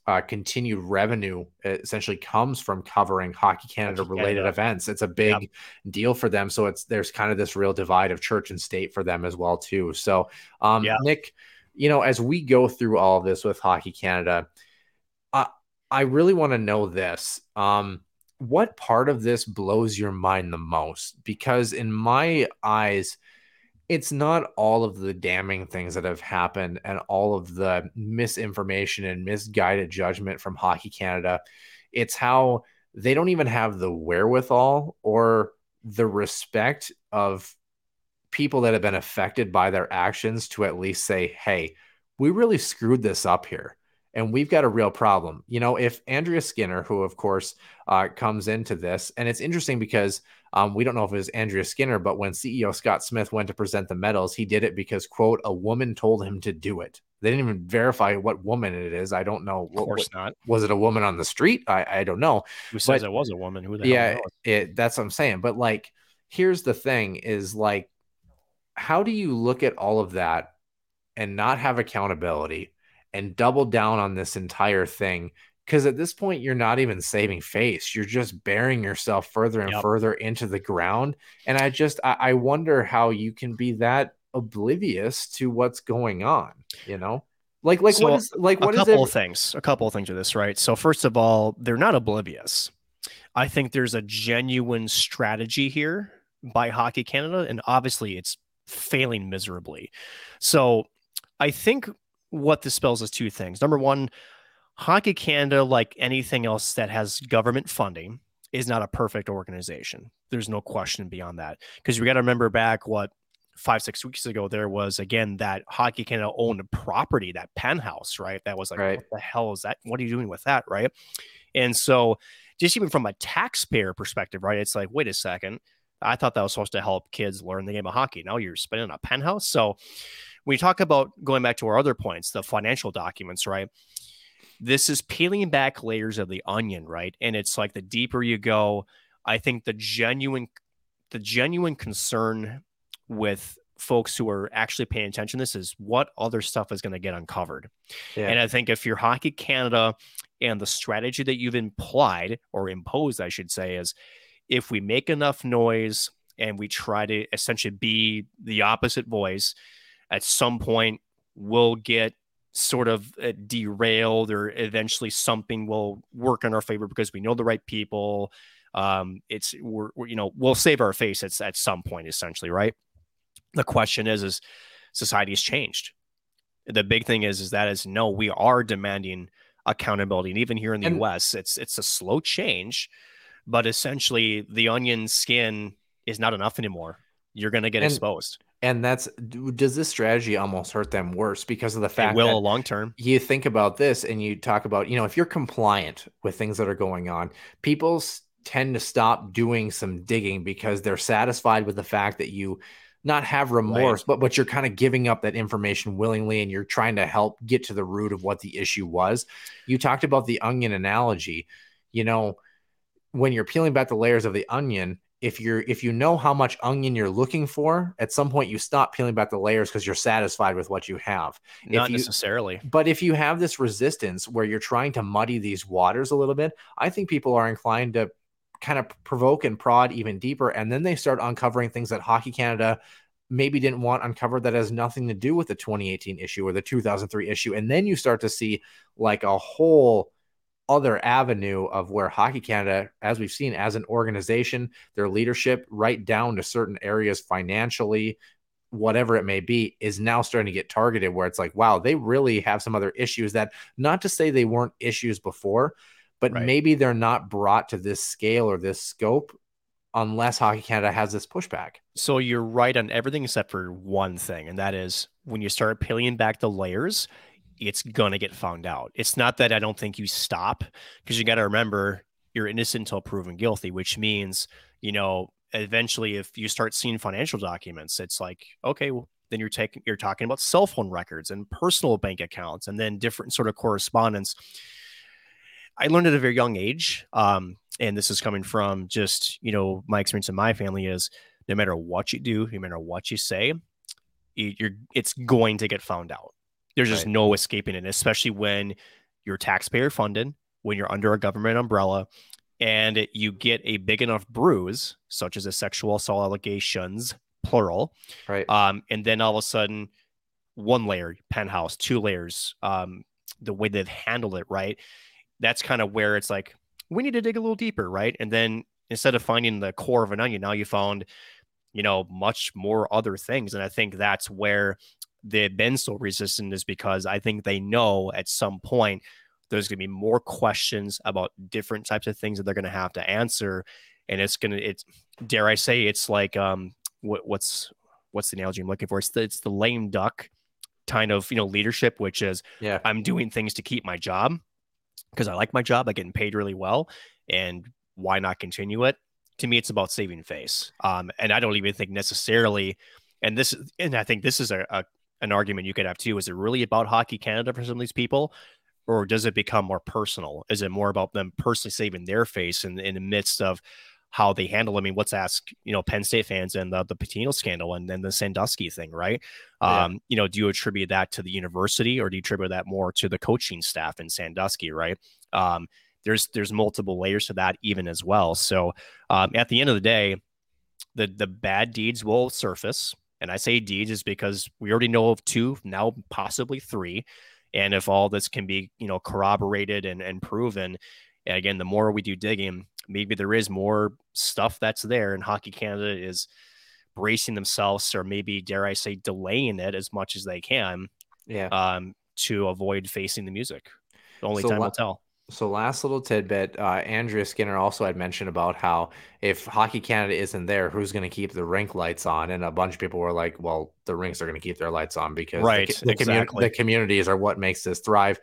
uh, continued revenue uh, essentially comes from covering Hockey Canada Hockey related Canada. events. It's a big deal for them. So it's there's kind of this real divide of church and state for them as well too. So um, Yeah. Nick, you know, as we go through all of this with Hockey Canada, I I really want to know this. Um, what part of this blows your mind the most? Because in my eyes, it's not all of the damning things that have happened and all of the misinformation and misguided judgment from Hockey Canada. It's how they don't even have the wherewithal or the respect of people that have been affected by their actions to at least say, hey, we really screwed this up here and we've got a real problem. You know, if Andrea Skinner, who of course uh, comes into this, and it's interesting because um, we don't know if it was Andrea Skinner, but when CEO Scott Smith went to present the medals, he did it because, quote, a woman told him to do it. They didn't even verify what woman it is. I don't know. of course what- not. was it a woman on the street? I, I don't know. Who says But- it was a woman? Who the Yeah, hell it, that's what I'm saying. But like, here's the thing: is like, how do you look at all of that and not have accountability? And double down on this entire thing because at this point you're not even saving face. You're just burying yourself further and Yep. further into the ground. And i just I, I wonder how you can be that oblivious to what's going on you know? Like like So, what is like what a is couple it of things a couple of things with this right? So first of all they're not oblivious. I think there's a genuine strategy here by hockey canada and obviously it's failing miserably. So i think what this spells is two things. Number one hockey canada like anything else that has government funding is not a perfect organization. There's no question beyond that. Because we got to remember back what five six weeks ago there was again that hockey canada owned a property that penthouse right? That was like Right. what the hell is that? What are you doing with that? Right? And so just even from a taxpayer perspective right it's like wait a second. I thought that was supposed to help kids learn the game of hockey. Now you're spending a penthouse? So when you talk about going back to our other points the financial documents right this is peeling back layers of the onion right and it's like the deeper you go i think the genuine the genuine concern with folks who are actually paying attention to this is what other stuff is going to get uncovered. Yeah. And I think if you're Hockey Canada and the strategy that you've implied or imposed, I should say, is if we make enough noise and we try to essentially be the opposite voice, at some point we'll get sort of uh, derailed or eventually something will work in our favor because we know the right people. Um it's we're, we're you know we'll save our face at, at some point essentially right? The question is is society has changed. The big thing is is that is no we are demanding accountability. And even here in the And- us it's it's a slow change but essentially the onion skin is not enough anymore. You're going to get And exposed and that's does this strategy almost hurt them worse because of the it fact will that long term you think about this and you talk about, you know, if you're compliant with things that are going on, people tend to stop doing some digging because they're satisfied with the fact that you not have remorse, but but you're kind of giving up that information willingly and you're trying to help get to the root of what the issue was. You talked about the onion analogy. You know, when you're peeling back the layers of the onion, if you're if you know how much onion you're looking for, at some point you stop peeling back the layers because you're satisfied with what you have. not you- necessarily But if you have this resistance where you're trying to muddy these waters a little bit, I think people are inclined to kind of provoke and prod even deeper. And then they start uncovering things that Hockey Canada maybe didn't want uncovered that has nothing to do with the 2018 issue or the 2003 issue. And then you start to see like a whole other avenue of where Hockey Canada, as we've seen as an organization, their leadership, right down to certain areas financially, whatever it may be, is now starting to get targeted where it's like, wow, they really have some other issues that not to say they weren't issues before, but Right. maybe they're not brought to this scale or this scope unless Hockey Canada has this pushback. So you're right on everything except for one thing, and that is when you start peeling back the layers, it's gonna get found out. It's not that I don't think you stop, because you got to remember you're innocent until proven guilty, which means you know eventually if you start seeing financial documents, it's like okay, well, then you're taking you're talking about cell phone records and personal bank accounts, and then different sort of correspondence. I learned at a very young age, um, and this is coming from just you know my experience in my family is no matter what you do, no matter what you say, you- you're it's going to get found out. There's just Right. no escaping it, especially when you're taxpayer funded, when you're under a government umbrella, and you get a big enough bruise, such as a sexual assault allegations, plural, Right. um, and then all of a sudden, one layer, penthouse, two layers, um, the way they've handled it, right? That's kind of where it's like, we need to dig a little deeper, right? And then instead of finding the core of an onion, now you found, you know, much more other things. And I think that's where they've been so resistant is because I think they know at some point there's going to be more questions about different types of things that they're going to have to answer. And it's going to, it's, dare I say, it's like, um, what, what's, what's the analogy I'm looking for? It's the, it's the lame duck kind of, you know, leadership, which is Yeah. I'm doing things to keep my job because I like my job. I'm getting paid really well. And why not continue it? To me, it's about saving face. Um, and I don't even think necessarily, and this, and I think this is a, a an argument you could have too. Is it really about Hockey Canada for some of these people? Or does it become more personal? Is it more about them personally saving their face in, in the midst of how they handle. I mean, let's ask you know Penn State fans and the the Paterno scandal and then the Sandusky thing, right? Yeah. Um, you know, do you attribute that to the university or do you attribute that more to the coaching staff in Sandusky, right? Um, there's there's multiple layers to that even as well. So um, at the end of the day, the the bad deeds will surface, and I say deeds is because we already know of two, now possibly three, and if all this can be you know corroborated and and proven, again, the more we do digging, maybe there is more stuff that's there, and Hockey Canada is bracing themselves, or maybe dare I say, delaying it as much as they can, Yeah. um, to avoid facing the music. The Only So time will tell. So last little tidbit, uh, Andrea Skinner also had mentioned about how if Hockey Canada isn't there, who's going to keep the rink lights on? And a bunch of people were like, "Well, the rinks are going to keep their lights on because the Right, the, commu- exactly. the communities are what makes this thrive."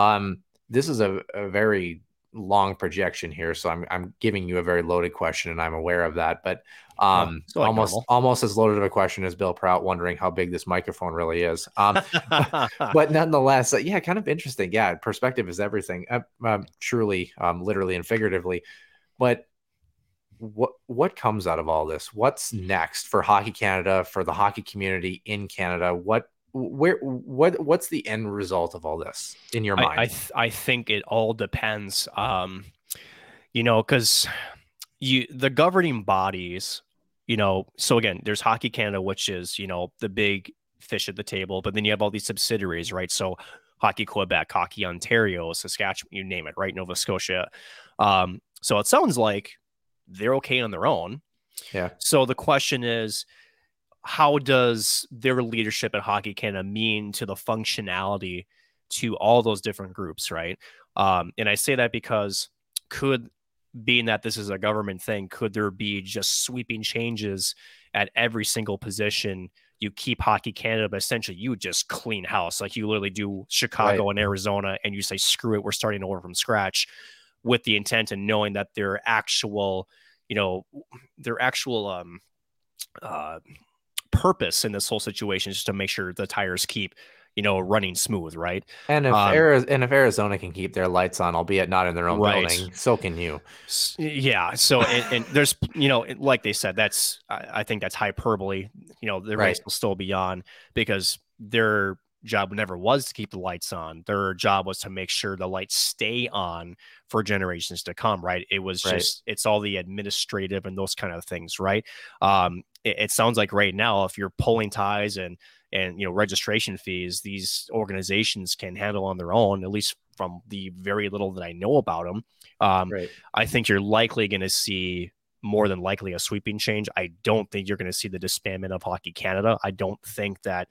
Um, this is a, a very long projection here, so I'm I'm giving you a very loaded question, and I'm aware of that. But um, it's like almost normal. almost as loaded of a question as Bill Prout wondering how big this microphone really is. Um, but nonetheless, uh, yeah, kind of interesting. Yeah, perspective is everything. Uh, um, truly, um, literally and figuratively. But what what comes out of all this? What's next for Hockey Canada, for the hockey community in Canada? What where what what's the end result of all this in your mind? I I, th- I think it all depends. Um, you know, because you the governing bodies, you know, so again, there's Hockey Canada, which is you know the big fish at the table, but then you have all these subsidiaries, right? So Hockey Quebec, Hockey Ontario, Saskatchewan, you name it, right? Nova Scotia. Um, so it sounds like they're okay on their own. Yeah. So the question is, how does their leadership at Hockey Canada mean to the functionality to all those different groups, right? Um, and I say that because could, being that this is a government thing, could there be just sweeping changes at every single position? You keep Hockey Canada, but essentially you just clean house, like you literally do Chicago and Arizona, and you say, screw it, we're starting over from scratch with the intent and knowing that their actual, you know, their actual um, uh, purpose in this whole situation is just to make sure the tires keep, you know, running smooth, right? and if um, Ari- and if Arizona can keep their lights on, albeit not in their own Right. building, so can you. Yeah. So, and, and there's, you know, like they said, that's, I, I think that's hyperbole. You know, the race will still be on because their job never was to keep the lights on. Their job was to make sure the lights stay on for generations to come, right? It was Right. just, it's all the administrative and those kind of things, right? Um, it, it sounds like right now, if you're pulling ties and, and you know registration fees these organizations can handle on their own at least from the very little that i know about them um, Right. I think you're likely going to see more than likely a sweeping change. I don't think you're going to see the disbandment of Hockey Canada. I don't think that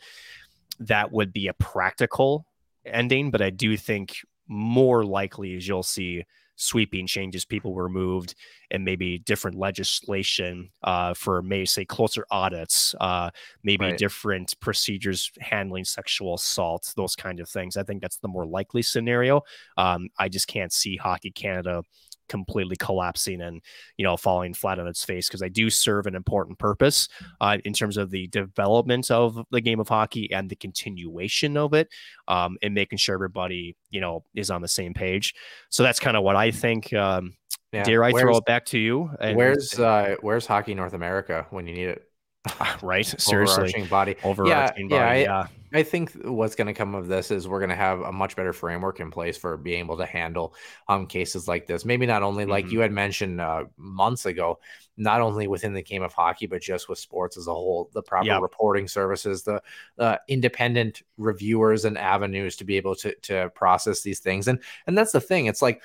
that would be a practical ending, but I do think more likely is you'll see sweeping changes, people were moved and maybe different legislation uh, for maybe say closer audits, uh, maybe Right. different procedures handling sexual assault, those kind of things. I think that's the more likely scenario. Um, I just can't see Hockey Canada completely collapsing and you know falling flat on its face because I do serve an important purpose uh, in terms of the development of the game of hockey and the continuation of it um, and making sure everybody you know is on the same page. So that's kind of what I think. Um, Yeah. Dare I throw it back to you? And- Where's uh where's Hockey North America when you need it? right? Seriously, Overarching body. overarching yeah, body. I- Yeah, I think what's going to come of this is we're going to have a much better framework in place for being able to handle um cases like this. Maybe not only like Mhm. you had mentioned uh, months ago, not only within the game of hockey, but just with sports as a whole. The proper Yep. reporting services, the uh, independent reviewers and avenues to be able to to process these things, and and that's the thing. It's like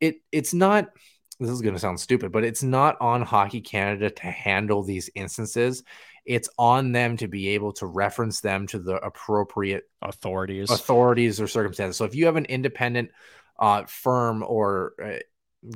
it it's not. This is going to sound stupid, but it's not on Hockey Canada to handle these instances it's on them to be able to reference them to the appropriate authorities. authorities or circumstances. So if you have an independent uh, firm or uh,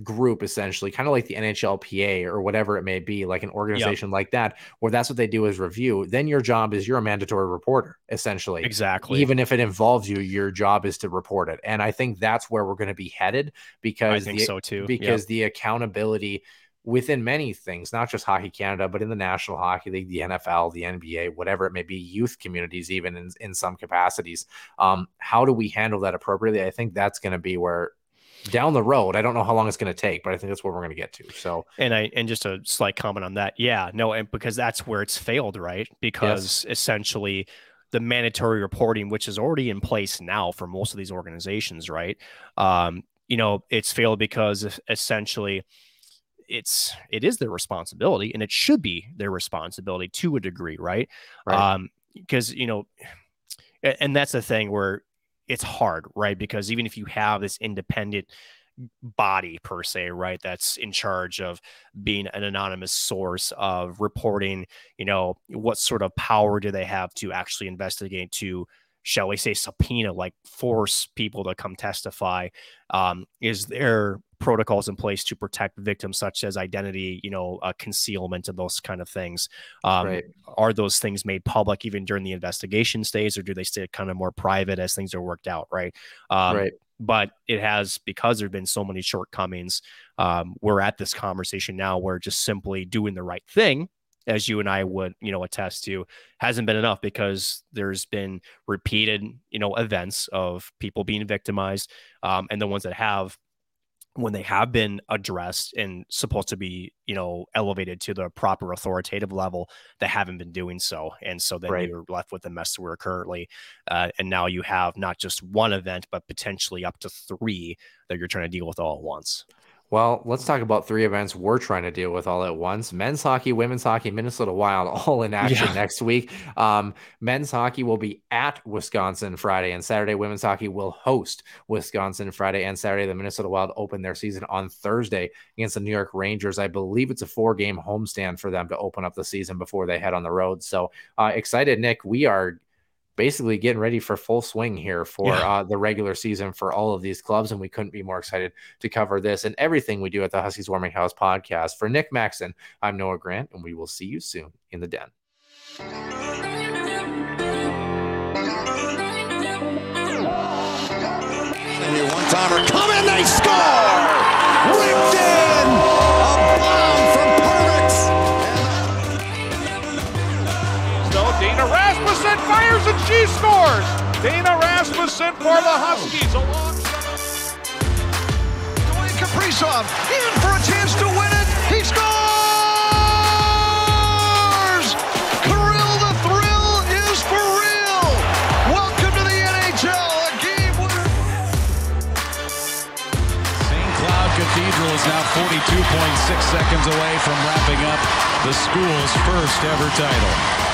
group, essentially, kind of like the NHLPA or whatever it may be, like an organization like that, where that's what they do is review, then your job is you're a mandatory reporter, essentially. exactly. Even if it involves you, your job is to report it. And I think that's where we're going to be headed I because think the, so too. Yep. because the accountability within many things, not just Hockey Canada, but in the National Hockey League, the NFL, the NBA, whatever it may be, youth communities, even in, in some capacities. Um, how do we handle that appropriately? I think that's going to be where down the road. I don't know how long it's going to take, but I think that's where we're going to get to. So, and I and just a slight comment on that. Yeah, no, and because that's where it's failed, right? Because yes. essentially the mandatory reporting, which is already in place now for most of these organizations, right? Um, you know, it's failed because essentially it's it is their responsibility and it should be their responsibility to a degree, right? right. Um, because you know, and that's the thing where it's hard, right? Because even if you have this independent body per se, right? That's in charge of being an anonymous source of reporting, you know, what sort of power do they have to actually investigate to shall we say subpoena like force people to come testify um, is there protocols in place to protect victims such as identity you know uh, concealment and those kind of things? Um, right. are those things made public even during the investigation stage or do they stay kind of more private as things are worked out right? Um, right. but it has because there have been so many shortcomings um, we're at this conversation now where just simply doing the right thing as you and I would, you know, attest to, hasn't been enough because there's been repeated, you know, events of people being victimized, um, and the ones that have, when they have been addressed and supposed to be, you know, elevated to the proper authoritative level, they haven't been doing so, and so then right. you're left with the mess we're currently, uh, and now you have not just one event, but potentially up to three that you're trying to deal with all at once. Well, let's talk about three events we're trying to deal with all at once. Men's hockey, women's hockey, Minnesota Wild all in action yeah. next week. Um, men's hockey will be at Wisconsin Friday and Saturday. Women's hockey will host Wisconsin Friday and Saturday. The Minnesota Wild open their season on Thursday against the New York Rangers. I believe it's a four game homestand for them to open up the season before they head on the road. So uh, excited, Nick. We are basically getting ready for full swing here for yeah. uh, the regular season for all of these clubs. And we couldn't be more excited to cover this and everything we do at the Huskies Warming House podcast. For Nick Maxon, I'm Noah Grant, and we will see you soon in the den. one timer coming, they score! Ripped in! A bomb from Rasmussen fires and she scores. Dana Rasmussen for the Huskies. Dwayne Kaprizov in for a chance to win it. He scores! Kirill the thrill is for real. Welcome to the NHL. A game winner. St. Cloud Cathedral is now 42.6 seconds away from wrapping up the school's first ever title.